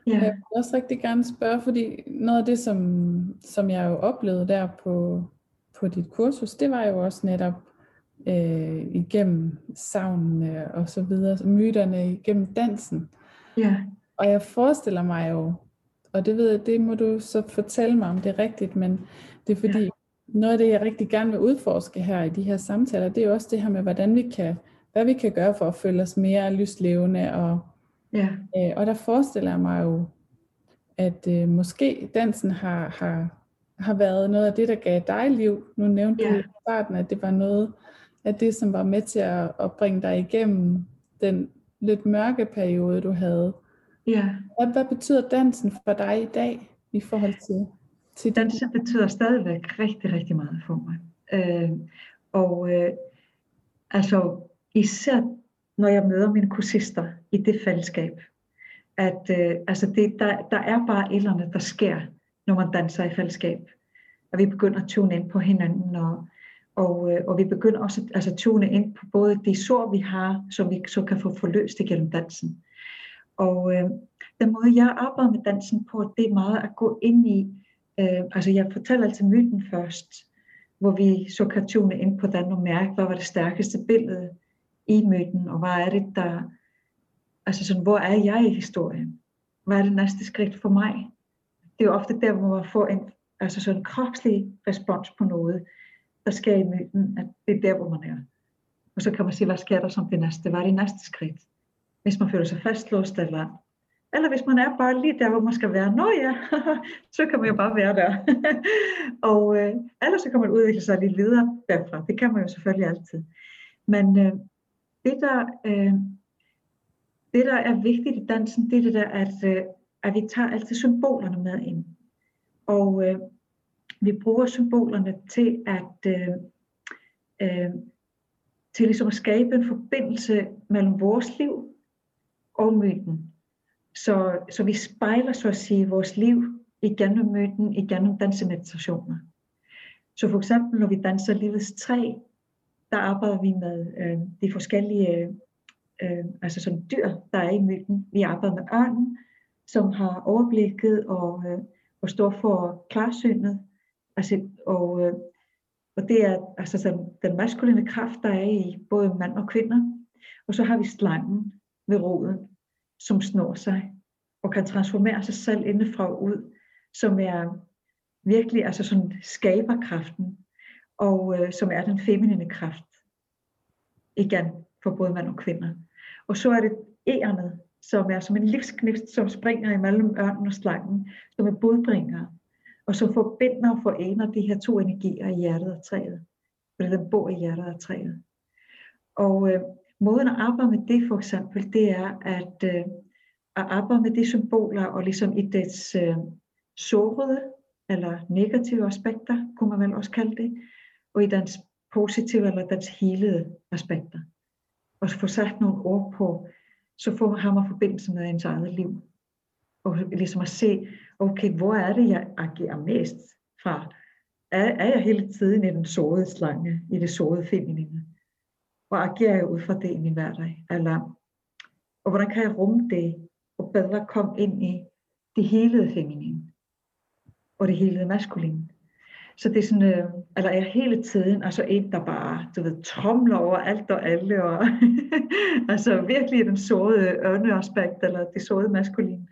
Ja. Jeg vil også rigtig gerne spørge, fordi noget af det, som, som jeg jo oplevede der på, på dit kursus, det var jo også netop øh, igennem savnene og så videre, myterne igennem dansen. Ja. Og jeg forestiller mig jo, og det ved jeg, det må du så fortælle mig, om det er rigtigt, men det er fordi, ja. noget af det, jeg rigtig gerne vil udforske her i de her samtaler, det er jo også det her med, hvordan vi kan, hvad vi kan gøre for at føle os mere lyslevende. Og, ja. øh, og der forestiller jeg mig jo, at øh, måske dansen har, har, har været noget af det, der gav dig liv. Nu nævnte ja. du i starten, at det var noget af det, som var med til at, at bringe dig igennem den lidt mørke periode, du havde. Ja. Hvad, hvad betyder dansen for dig i dag i forhold til, til Dansen det? betyder stadigvæk rigtig, rigtig meget for mig. Øh, og øh, altså især når jeg møder mine kursister i det fællesskab, at øh, altså det, der, der er bare et eller andet, der sker, når man danser i fællesskab. At vi begynder at tune ind på hinanden, og, og, øh, og vi begynder også at altså, tune ind på både de sår, vi har, som vi så kan få forløst igennem dansen. Og øh, den måde, jeg arbejder med dansen på, det er meget at gå ind i, øh, altså jeg fortæller altid myten først, hvor vi så kan tune ind på den og mærke, hvad var det stærkeste billede i myten, og hvad er det, der, altså sådan, hvor er jeg i historien? Hvad er det næste skridt for mig? Det er jo ofte der, hvor man får en, altså sådan en kropslig respons på noget, der sker i myten, at det er der, hvor man er. Og så kan man sige, hvad sker der som det næste? Hvad er det næste skridt? Hvis man føler sig fastlåst eller eller hvis man er bare lige der, hvor man skal være. Nå ja, så kan man jo bare være der. og øh, ellers så kan man udvikle sig lidt videre derfra. Det kan man jo selvfølgelig altid. Men øh, det, der, øh, det, der er vigtigt i dansen, det er det der, at, øh, at vi tager altid symbolerne med ind. Og øh, vi bruger symbolerne til at øh, øh, til ligesom at skabe en forbindelse mellem vores liv og myten. Så, så vi spejler så at sige vores liv igennem myten, igennem dansemeditationer. Så for eksempel når vi danser livets træ, der arbejder vi med øh, de forskellige øh, øh altså sådan dyr, der er i myten. Vi arbejder med ørnen, som har overblikket og, øh, og står for klarsynet. Altså, og, øh, og det er altså sådan, den maskuline kraft, der er i både mand og kvinder. Og så har vi slangen ved roden, som snor sig og kan transformere sig selv indefra og ud, som er virkelig altså sådan skaberkraften, og øh, som er den feminine kraft. Igen for både mand og kvinder. Og så er det ærnet, som er som en livsknist, som springer imellem ørnen og slangen, som er budbringer, og som forbinder og forener de her to energier i hjertet og træet. Fordi den bor i hjertet og træet. Og øh, måden at arbejde med det for eksempel, det er at, øh, at arbejde med de symboler og ligesom i dets øh, sårede eller negative aspekter, kunne man vel også kalde det, og i dens positive eller dens helede aspekter. Og få sat nogle ord på, så får man, har man forbindelse med ens eget liv. Og ligesom at se, okay, hvor er det, jeg agerer mest fra? Er, er jeg hele tiden i den sårede slange, i det sårede feminine? Og agerer jeg ud fra det i min hverdag? Eller, og hvordan kan jeg rumme det, og bedre komme ind i det hele feminine? Og det hele maskuline? Så det er sådan, øh, eller jeg hele tiden, altså en, der bare, du ved, tromler over alt og alle, og altså virkelig den sårede ørneaspekt, eller det sårede maskuline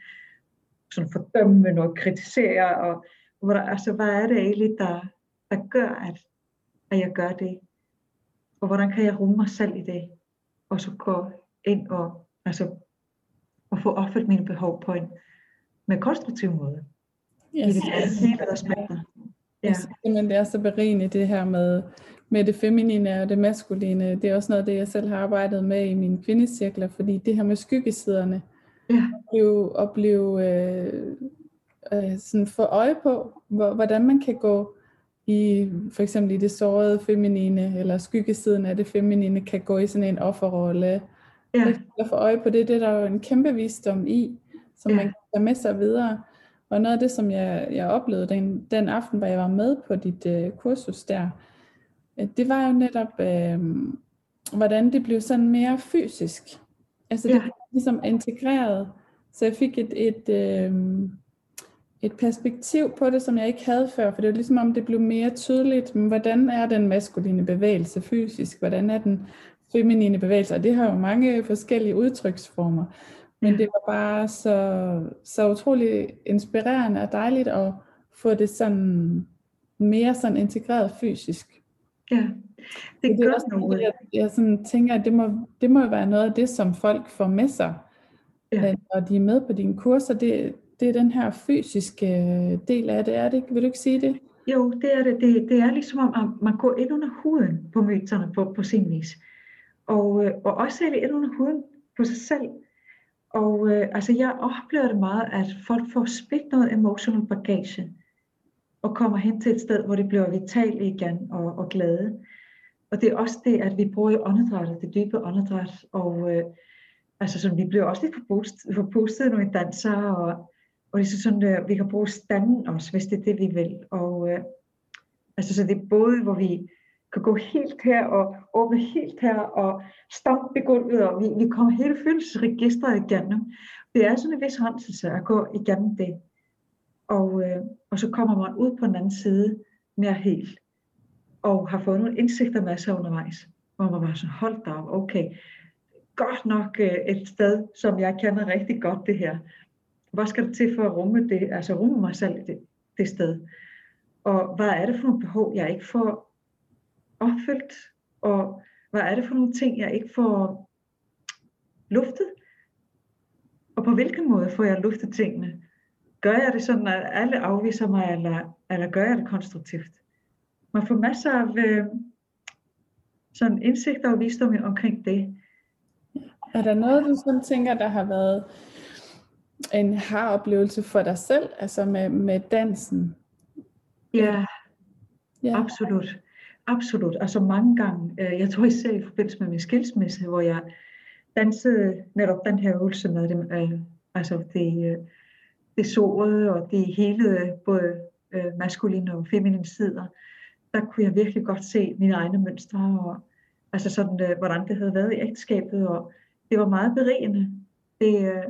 sådan fordømme og kritisere, og hvor der, altså, hvad er det egentlig, der, der gør, at, at jeg gør det? Og hvordan kan jeg rumme mig selv i det? Og så gå ind og, altså, og få opfyldt mine behov på en med konstruktiv måde. Yes. I det hele aspekter. Ja. Jeg synes det er så berigende det her med, med det feminine og det maskuline. Det er også noget af det, jeg selv har arbejdet med i mine kvindecirkler, fordi det her med skyggesiderne, ja. blive, at blive øh, øh, sådan få øje på, hvor, hvordan man kan gå i for eksempel i det sårede feminine, eller skyggesiden af det feminine, kan gå i sådan en offerrolle. Ja. At få øje på det, det er der jo en kæmpe visdom i, som ja. man kan tage med sig videre. Og noget af det, som jeg, jeg oplevede den, den aften, hvor jeg var med på dit øh, kursus der, øh, det var jo netop, øh, hvordan det blev sådan mere fysisk. Altså det ja. blev ligesom integreret. Så jeg fik et, et, øh, et perspektiv på det, som jeg ikke havde før, for det var ligesom om, det blev mere tydeligt, men hvordan er den maskuline bevægelse fysisk, hvordan er den feminine bevægelse, og det har jo mange forskellige udtryksformer. Men det var bare så, så utrolig inspirerende og dejligt at få det sådan mere sådan integreret fysisk. Ja, det, det er også noget. Jeg, jeg sådan tænker, at det må, det må være noget af det, som folk får med sig, ja. når de er med på dine kurser. Det, det er den her fysiske del af det, er det ikke? Vil du ikke sige det? Jo, det er det. Det, det er ligesom om, at man går ind under huden på myterne på, på sin vis. Og, øh, og også ind under huden på sig selv. Og øh, altså, jeg oplever det meget, at folk får spidt noget emotional bagage, og kommer hen til et sted, hvor det bliver vitale igen og, og glade. Og det er også det, at vi bruger åndedrættet, det dybe åndedræt, og øh, altså sådan, vi bliver også lidt forpustet, forpustet når vi danser, og, og det er sådan, at øh, vi kan bruge standen også, hvis det er det, vi vil. Og øh, altså, så det er både, hvor vi kan gå helt her og åbne helt her og stampe gulvet, og vi, vi kommer hele følelsesregistret igennem. Det er sådan en vis renselse at gå igennem det. Og, øh, og så kommer man ud på den anden side mere helt, og har fået nogle indsigter med sig undervejs, hvor man var sådan, hold da op, okay, godt nok øh, et sted, som jeg kender rigtig godt det her. Hvad skal det til for at rumme det, altså rumme mig selv det, det sted? Og hvad er det for nogle behov, jeg ikke får opfyldt, og hvad er det for nogle ting, jeg ikke får luftet? Og på hvilken måde får jeg luftet tingene? Gør jeg det sådan, at alle afviser mig, eller, eller gør jeg det konstruktivt? Man får masser af øh, sådan indsigter og visdom omkring det. Er der noget, du sådan tænker, der har været en har oplevelse for dig selv, altså med, med dansen? Ja, ja. absolut. Absolut, altså mange gange. Øh, jeg tror især i forbindelse med min skilsmisse, hvor jeg dansede netop den her øvelse med dem. Øh, altså det, øh, det sårede og det hele, både øh, maskuline og feminine sider. Der kunne jeg virkelig godt se mine egne mønstre, og altså sådan, øh, hvordan det havde været i ægteskabet, og det var meget berigende. Det, øh,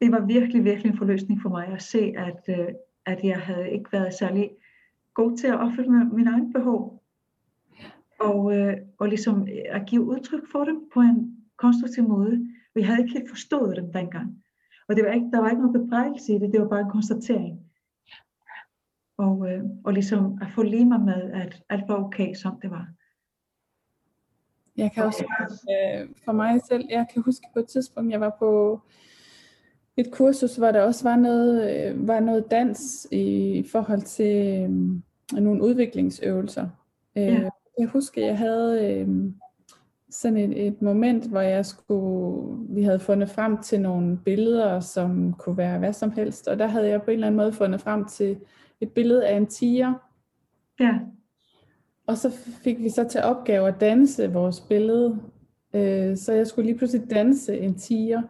det var virkelig, virkelig en forløsning for mig at se, at, at jeg havde ikke været særlig god til at opfylde mine egne behov og, øh, og ligesom øh, at give udtryk for dem på en konstruktiv måde. Vi havde ikke helt forstået dem dengang. Og det var ikke, der var ikke noget bebrejdelse i det, det var bare en konstatering. Og, øh, og ligesom at få lige mig med, at alt var okay, som det var. Jeg kan også, øh, for mig selv, jeg kan huske på et tidspunkt, jeg var på et kursus, hvor der også var noget, øh, var noget dans i forhold til øh, nogle udviklingsøvelser. Øh, ja. Jeg husker, jeg havde øh, sådan et, et moment, hvor jeg skulle, vi havde fundet frem til nogle billeder, som kunne være hvad som helst, og der havde jeg på en eller anden måde fundet frem til et billede af en tiger. Ja. Og så fik vi så til opgave at danse vores billede, øh, så jeg skulle lige pludselig danse en tiger.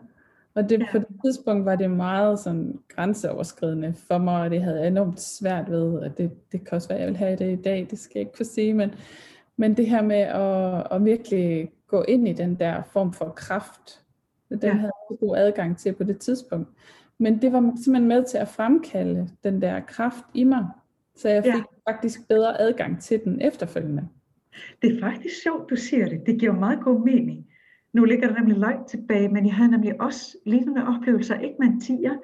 Og det, ja. på det tidspunkt var det meget sådan grænseoverskridende for mig, og det havde jeg enormt svært ved, og det, det kan også være, jeg vil have det i dag, det skal jeg ikke kunne sige, men, men det her med at, at virkelig gå ind i den der form for kraft, den ja. havde jeg god adgang til på det tidspunkt. Men det var simpelthen med til at fremkalde den der kraft i mig, så jeg fik ja. faktisk bedre adgang til den efterfølgende. Det er faktisk sjovt, du siger det. Det giver meget god mening. Nu ligger det nemlig langt tilbage, men jeg havde nemlig også lignende oplevelser, ikke med en tiger,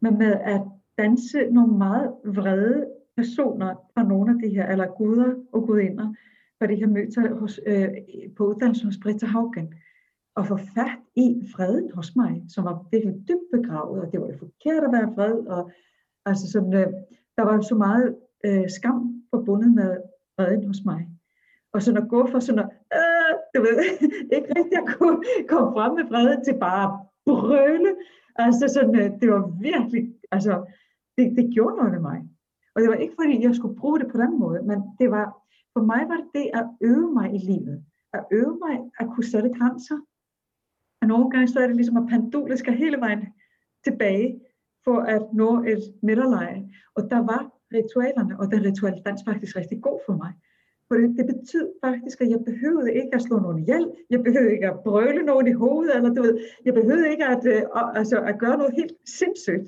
men med at danse nogle meget vrede personer fra nogle af de her, eller guder og gudinder, for det her mødte hos, øh, på uddannelsen hos Britta Haugen. og få fat i freden hos mig, som var virkelig dybt begravet, og det var jo forkert at være fred, og altså sådan, øh, der var jo så meget øh, skam forbundet med freden hos mig. Og sådan at gå fra sådan at, øh, du ved, ikke rigtig at kunne komme frem med freden til bare at brøle. Altså sådan, øh, det var virkelig, altså, det, det gjorde noget med mig. Og det var ikke fordi, jeg skulle bruge det på den måde, men det var, for mig var det det at øve mig i livet. At øve mig at kunne sætte grænser. Og nogle gange så er det ligesom, at pendulet skal hele vejen tilbage for at nå et midterleje. Og der var ritualerne, og den rituelle dans faktisk rigtig god for mig. For det, det betød faktisk, at jeg behøvede ikke at slå nogen ihjel, jeg behøvede ikke at brøle nogen i hovedet, eller du ved, jeg behøvede ikke at, øh, altså, at gøre noget helt sindssygt.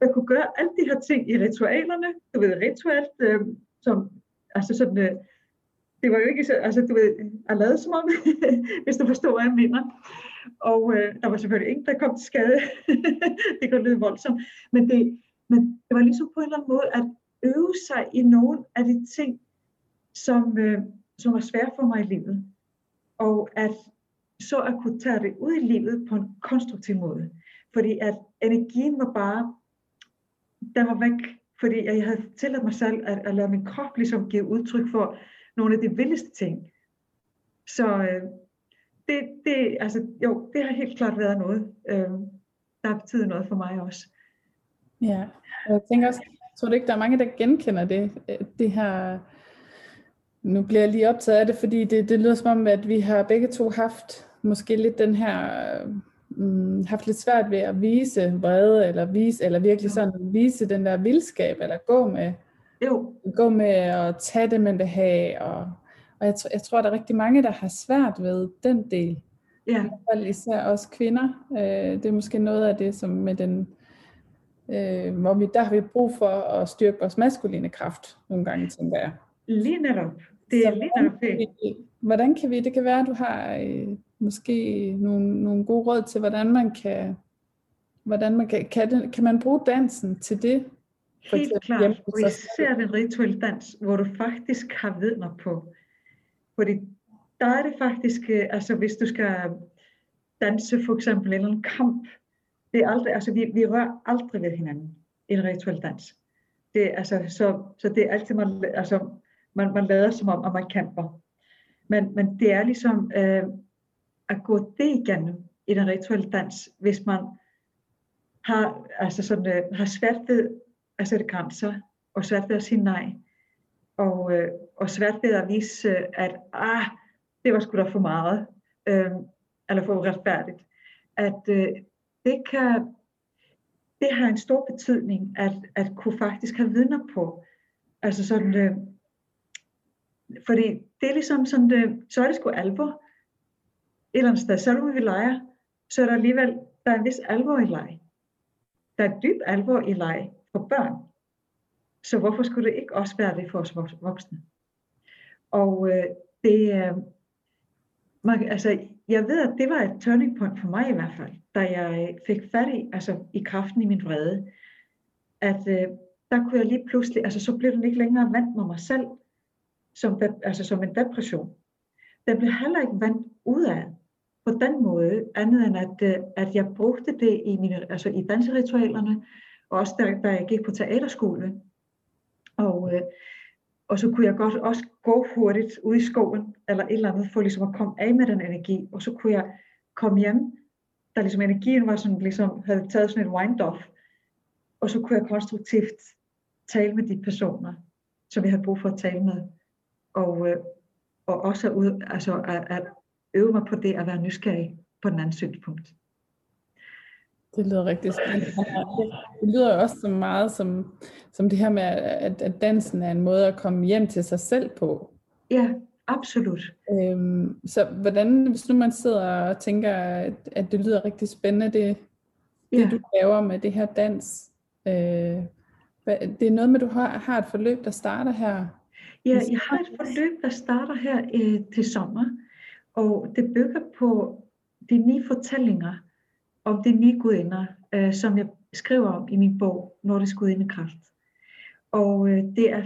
Jeg kunne gøre alle de her ting i ritualerne, du ved, rituelt, øh, som, altså sådan, øh, det var jo ikke så, altså du ved, at lade som om, hvis du forstår, hvad jeg mener. Og øh, der var selvfølgelig ingen, der kom til skade. det kunne lyde voldsomt. Men det, men det var ligesom på en eller anden måde at øve sig i nogle af de ting, som, øh, som var svære for mig i livet. Og at så at kunne tage det ud i livet på en konstruktiv måde. Fordi at energien var bare, den var væk, fordi jeg havde tilladt mig selv at, at lade min krop ligesom give udtryk for nogle af de vildeste ting. Så øh, det, det, altså, jo, det har helt klart været noget, øh, der har betydet noget for mig også. Ja, jeg tænker også, tror du ikke, der er mange, der genkender det, øh, det her, nu bliver jeg lige optaget af det, fordi det, det lyder som om, at vi har begge to haft måske lidt den her, mm, haft lidt svært ved at vise vrede, eller vise, eller virkelig sådan vise den der vildskab, eller gå med, jo. gå med at tage det, man vil have, og, og jeg, jeg tror, der er rigtig mange, der har svært ved den del. Ja. Især også kvinder. Øh, det er måske noget af det, som med den øh, hvor vi, der har vi brug for at styrke vores maskuline kraft nogle gange, tænker jeg. Lige netop. Det er lige netop det. Hvordan kan vi, det kan være, at du har øh, måske nogle, nogle gode råd til, hvordan man kan, hvordan man kan, kan, det, kan man bruge dansen til det? Helt klart, og især den rituelle dans, hvor du faktisk har vidner på. Fordi der er det faktisk, øh, altså hvis du skal danse for eksempel en eller anden kamp, det er aldrig, altså vi, vi rører aldrig ved hinanden i en rituel dans. Det, altså, så, så det er altid, man, altså, man, man lader som om, at man kæmper. Men, men det er ligesom øh, at gå det igennem i den rituelle dans, hvis man har, altså sådan, øh, har svært ved at sætte grænser, og svært ved at sige nej, og, øh, og svært ved at vise, øh, at ah, det var sgu da for meget, øh, eller for uretfærdigt. At øh, det kan det har en stor betydning at, at kunne faktisk have vidner på. Altså sådan, øh, fordi det er ligesom sådan, det, så er det sgu alvor. Et eller andet sted, selvom vi leger, så er der alligevel, der er en vis alvor i leg. Der er dyb alvor i leg for børn. Så hvorfor skulle det ikke også være det for os voksne? Og øh, det, øh, man, altså, jeg ved, at det var et turning point for mig i hvert fald, da jeg øh, fik fat i, altså i kraften i min vrede, at øh, der kunne jeg lige pludselig, altså så blev den ikke længere vant med mig selv, som, altså som en depression. Den blev heller ikke vant ud af på den måde, andet end at, øh, at jeg brugte det i, mine, altså i danseritualerne, også da, da jeg gik på teaterskole. Og, øh, og så kunne jeg godt også gå hurtigt ud i skoven, eller et eller andet, for ligesom at komme af med den energi. Og så kunne jeg komme hjem, da ligesom energien var sådan, ligesom, havde taget sådan et wind-off. Og så kunne jeg konstruktivt tale med de personer, som jeg havde brug for at tale med. Og, øh, og også ud, altså at, at øve mig på det at være nysgerrig på den anden synspunkt. Det lyder rigtig spændende. Det lyder også så meget som, som det her med, at, at dansen er en måde at komme hjem til sig selv på. Ja, absolut. Øhm, så hvordan, hvis nu man sidder og tænker, at, at det lyder rigtig spændende, det, det ja. du laver med det her dans, øh, det er noget med, at du har, har et forløb, der starter her? Ja, jeg har et forløb, der starter her øh, til sommer, og det bygger på de ni fortællinger, om de nye gudinder, øh, som jeg skriver om i min bog, Nordisk Gudindekraft. Og øh, det er,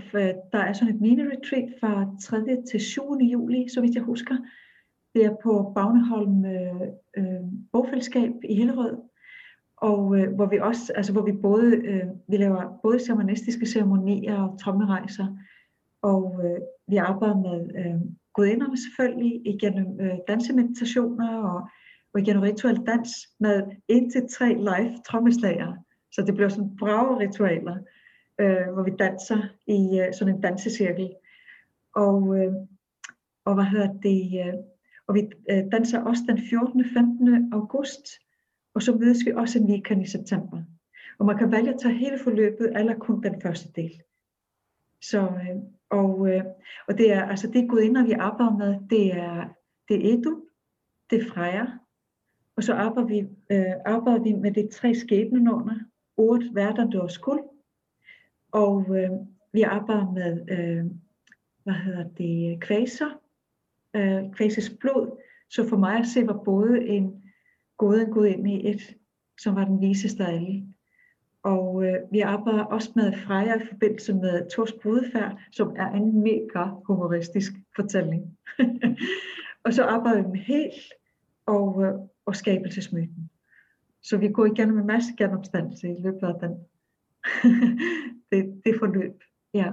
der er sådan et mini-retreat fra 3. til 7. juli, så vidt jeg husker. Det er på Bagneholm øh, øh, Bogfællesskab i Hillerød, og øh, hvor vi også, altså hvor vi både, øh, vi laver både shamanistiske ceremonier og trommerejser, og øh, vi arbejder med øh, gudinderne selvfølgelig igennem øh, dansemeditationer og, og igennem rituel dans med en til tre live trommeslager. Så det bliver sådan brave ritualer, øh, hvor vi danser i øh, sådan en dansecirkel. Og, øh, og hvad hedder det? Øh, og vi øh, danser også den 14. og 15. august, og så mødes vi også en weekend i september. Og man kan vælge at tage hele forløbet, eller kun den første del. Så, øh, og, øh, og det er altså det gudinder, vi arbejder med, det er, det er Edu, det er Freja, og så arbejder vi, øh, arbejder vi med de tre skæbnenåner, ordet, hverdag og skuld. Og øh, vi arbejder med, øh, hvad hedder det, kvaser, øh, kvases blod. Så for mig at se var både en god en god ind i et, som var den viseste af alle. Og øh, vi arbejder også med Freja i forbindelse med Tors Brudefærd, som er en mega humoristisk fortælling. og så arbejder vi med helt og, øh, og skabelsesmyten. Så vi går igennem en masse genomstandelse i løbet af den. det, det forløb. Ja.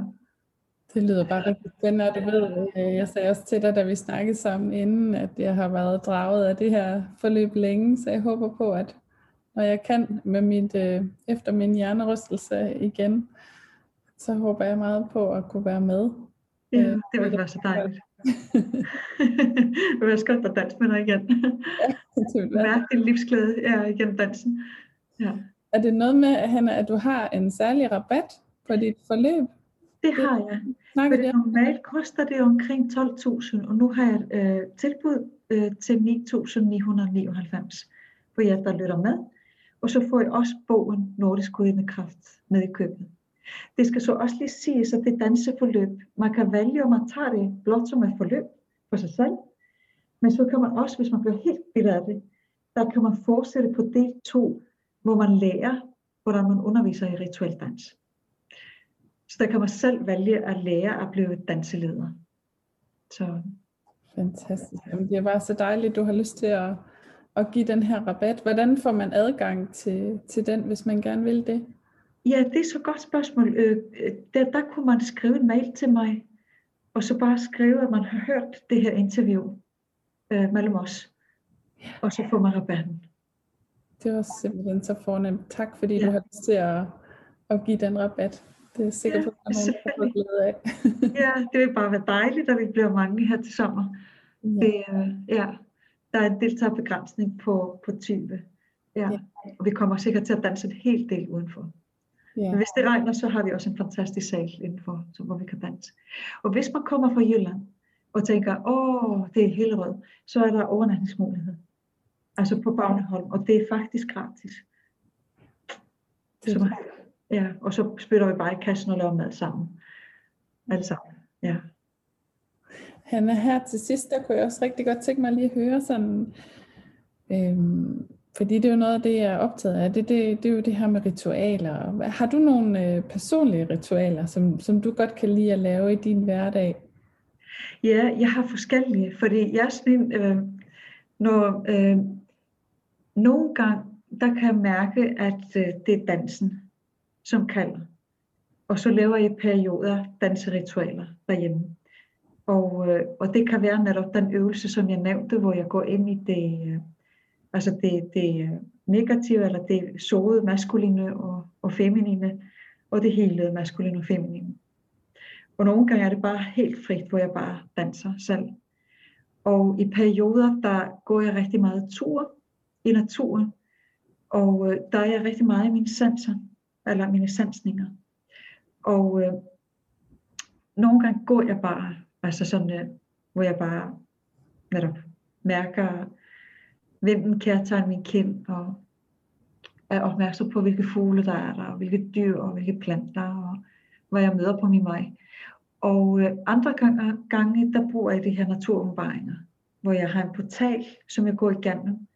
Det lyder bare rigtig spændende, og du ved, øh, jeg sagde også til dig, da vi snakkede sammen inden, at jeg har været draget af det her forløb længe, så jeg håber på, at når jeg kan med mit, øh, efter min hjernerystelse igen, så håber jeg meget på at kunne være med. Ja, øh, det vil være så dejligt. Det vil være skønt at danse med dig igen. ja, Mærke din livsglæde ja, igennem dansen. Ja. Er det noget med, Hanna, at du har en særlig rabat på dit forløb? Det har jeg. Det normalt koster det omkring 12.000, og nu har jeg øh, tilbud øh, til 9.999 for jer, der lytter med. Og så får I også bogen Nordisk Kraft med i købet. Det skal så også lige siges, at det danseforløb, man kan vælge, om man tager det blot som et forløb for sig selv. Men så kan man også, hvis man bliver helt bidt af det, der kan man fortsætte på del 2, hvor man lærer, hvordan man underviser i rituel dans. Så der kan man selv vælge at lære at blive danseleder. Så. Fantastisk. Jamen, det er bare så dejligt, du har lyst til at, at give den her rabat. Hvordan får man adgang til, til den, hvis man gerne vil det? Ja, det er så godt spørgsmål. Øh, der, der kunne man skrive en mail til mig, og så bare skrive, at man har hørt det her interview øh, mellem os. Ja. Og så får man rabatten. Det var simpelthen så fornemt. Tak fordi ja. du har lyst til at, at give den rabat. Det er sikkert, ja, at der er nogen, der glæde af. ja, det vil bare være dejligt, at vi bliver mange her til sommer. Ja. Det, øh, ja. Der er en deltagerbegrænsning på, på 20. Ja. ja. Og vi kommer sikkert til at danse en hel del udenfor. Ja. Men hvis det regner, så har vi også en fantastisk sal indenfor, så hvor vi kan danse. Og hvis man kommer fra Jylland og tænker, åh, det er Hillerød, så er der overnatningsmulighed. Altså på Bagneholm, og det er faktisk gratis. Så, ja, og så spytter vi bare i kassen og laver mad sammen. Alt sammen, ja. Hanna, her til sidst, der kunne jeg også rigtig godt tænke mig lige at høre sådan, øhm, fordi det er jo noget af det, jeg er optaget af. Det, det, det er jo det her med ritualer. Har du nogle øh, personlige ritualer, som, som du godt kan lide at lave i din hverdag? Ja, jeg har forskellige, fordi jeg er sådan øh, når øh, nogle gange, der kan jeg mærke, at øh, det er dansen, som kalder. Og så laver jeg perioder danseritualer derhjemme. Og, øh, og det kan være netop den øvelse, som jeg nævnte, hvor jeg går ind i det, øh, altså det, det negative, eller det sårede maskuline og, og feminine, og det hele maskuline og feminine. Og nogle gange er det bare helt frit, hvor jeg bare danser selv. Og i perioder, der går jeg rigtig meget tur i naturen, og øh, der er jeg rigtig meget i mine sanser, eller mine sansninger. Og øh, nogle gange går jeg bare, altså sådan, øh, hvor jeg bare netop mærker hvem kærtegn min kind, og er opmærksom på, hvilke fugle der er der, og hvilke dyr, og hvilke planter, og hvad jeg møder på min vej. Og øh, andre gange, gange, der bor jeg i de her naturåbenbaringer, hvor jeg har en portal, som jeg går igennem,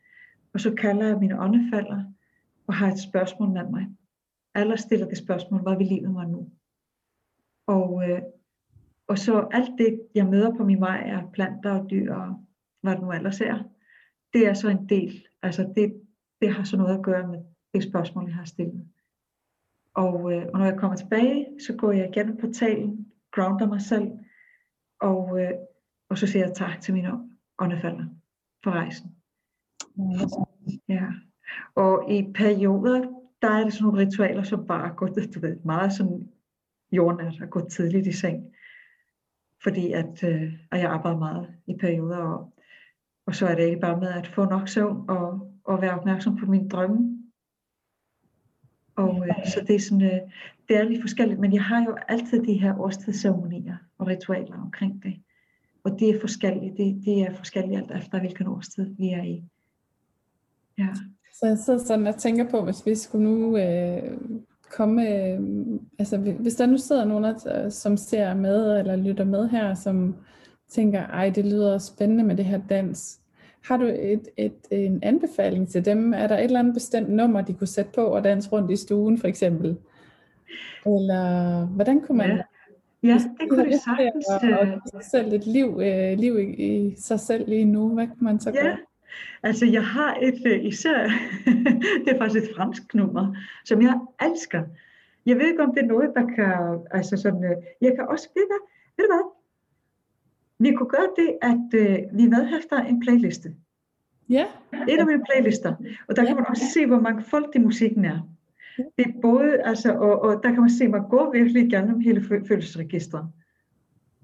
og så kalder jeg mine åndefalder, og har et spørgsmål med mig. Alle stiller det spørgsmål, hvad vil livet mig nu? Og, øh, og så alt det, jeg møder på min vej, er planter og dyr og hvad det nu ellers er, det er så en del. Altså det, det har så noget at gøre med det spørgsmål, jeg har stillet. Og, øh, og når jeg kommer tilbage, så går jeg igennem portalen, grounder mig selv, og, øh, og så siger jeg tak til mine åndefalder for rejsen. Ja. Og i perioder, der er det sådan nogle ritualer, som bare går, du ved, meget sådan jordnært og gå tidligt i seng. Fordi at, øh, at jeg arbejder meget i perioder, og, og så er det ikke bare med at få nok søvn og, og være opmærksom på mine drømme. Og øh, så det er sådan, øh, det er lidt forskelligt, men jeg har jo altid de her årstidsceremonier og ritualer omkring det. Og det er forskelligt. det, det er forskelligt alt efter hvilken årstid vi er i. Ja. Så jeg sidder sådan og tænker på, hvis vi skulle nu øh, komme, øh, altså hvis der nu sidder nogen, som ser med eller lytter med her, som tænker, ej det lyder spændende med det her dans. Har du et, et, en anbefaling til dem? Er der et eller andet bestemt nummer, de kunne sætte på og danse rundt i stuen for eksempel? Eller hvordan kunne man... Ja. Ja, det kunne det sagtens. Og, og øh. selv et liv, øh, liv i, i sig selv lige nu. Hvad kan man så ja. gøre? Altså, jeg har et øh, især, det er faktisk et fransk nummer, som jeg elsker. Jeg ved ikke, om det er noget, der kan, altså sådan, øh, jeg kan også, ved du hvad, ved du hvad? Vi kunne gøre det, at øh, vi medhæfter en playliste. Ja. Et af mine playlister. Og der ja. kan man også se, hvor mange folk i musikken er. Det er både, altså, og, og der kan man se, at man går virkelig igennem hele følelsesregistret.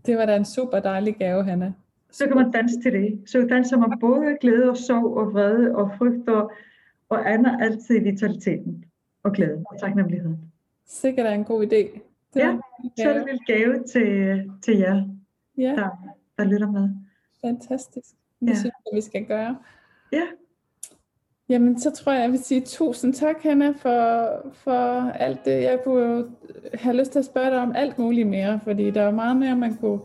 Det var da en super dejlig gave, Hanna så kan man danse til det. Så danser man både glæde og sorg og vrede og frygt og, og ander altid vitaliteten og glæden og taknemmeligheden. Sikkert er en god idé. Det ja, så er det en gave til, til jer, ja. der, der lytter med. Fantastisk. Det ja. synes jeg, vi skal gøre. Ja. Jamen, så tror jeg, jeg vil sige tusind tak, Hanna, for, for alt det. Jeg kunne have lyst til at spørge dig om alt muligt mere, fordi der er meget mere, man kunne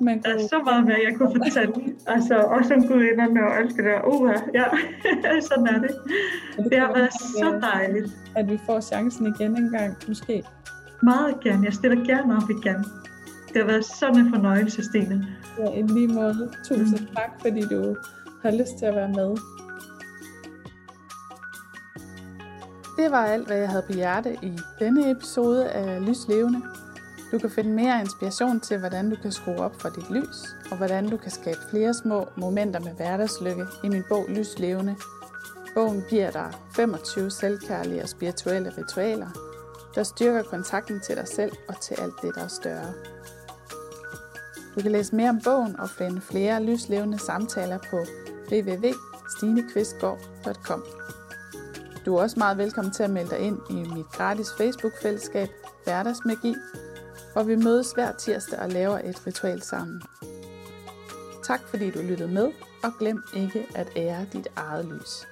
man kunne... Der er så meget mere, jeg kunne fortælle. altså, også om gudinderne og alt det der. Uh, ja, sådan er det. Det, det har været så dejligt. At vi får chancen igen en gang, måske. Meget gerne. Jeg stiller gerne op igen. Det har været sådan en fornøjelse, Stine. Ja, i lige måde. Tusind mm. tak, fordi du har lyst til at være med. Det var alt, hvad jeg havde på hjerte i denne episode af Lys Levende. Du kan finde mere inspiration til, hvordan du kan skrue op for dit lys, og hvordan du kan skabe flere små momenter med hverdagslykke i min bog Lys Levende. Bogen giver dig 25 selvkærlige og spirituelle ritualer, der styrker kontakten til dig selv og til alt det, der er større. Du kan læse mere om bogen og finde flere lyslevende samtaler på www.stinekvistgaard.com. Du er også meget velkommen til at melde dig ind i mit gratis Facebook-fællesskab Hverdagsmagi, hvor vi mødes hver tirsdag og laver et ritual sammen. Tak fordi du lyttede med, og glem ikke at ære dit eget lys.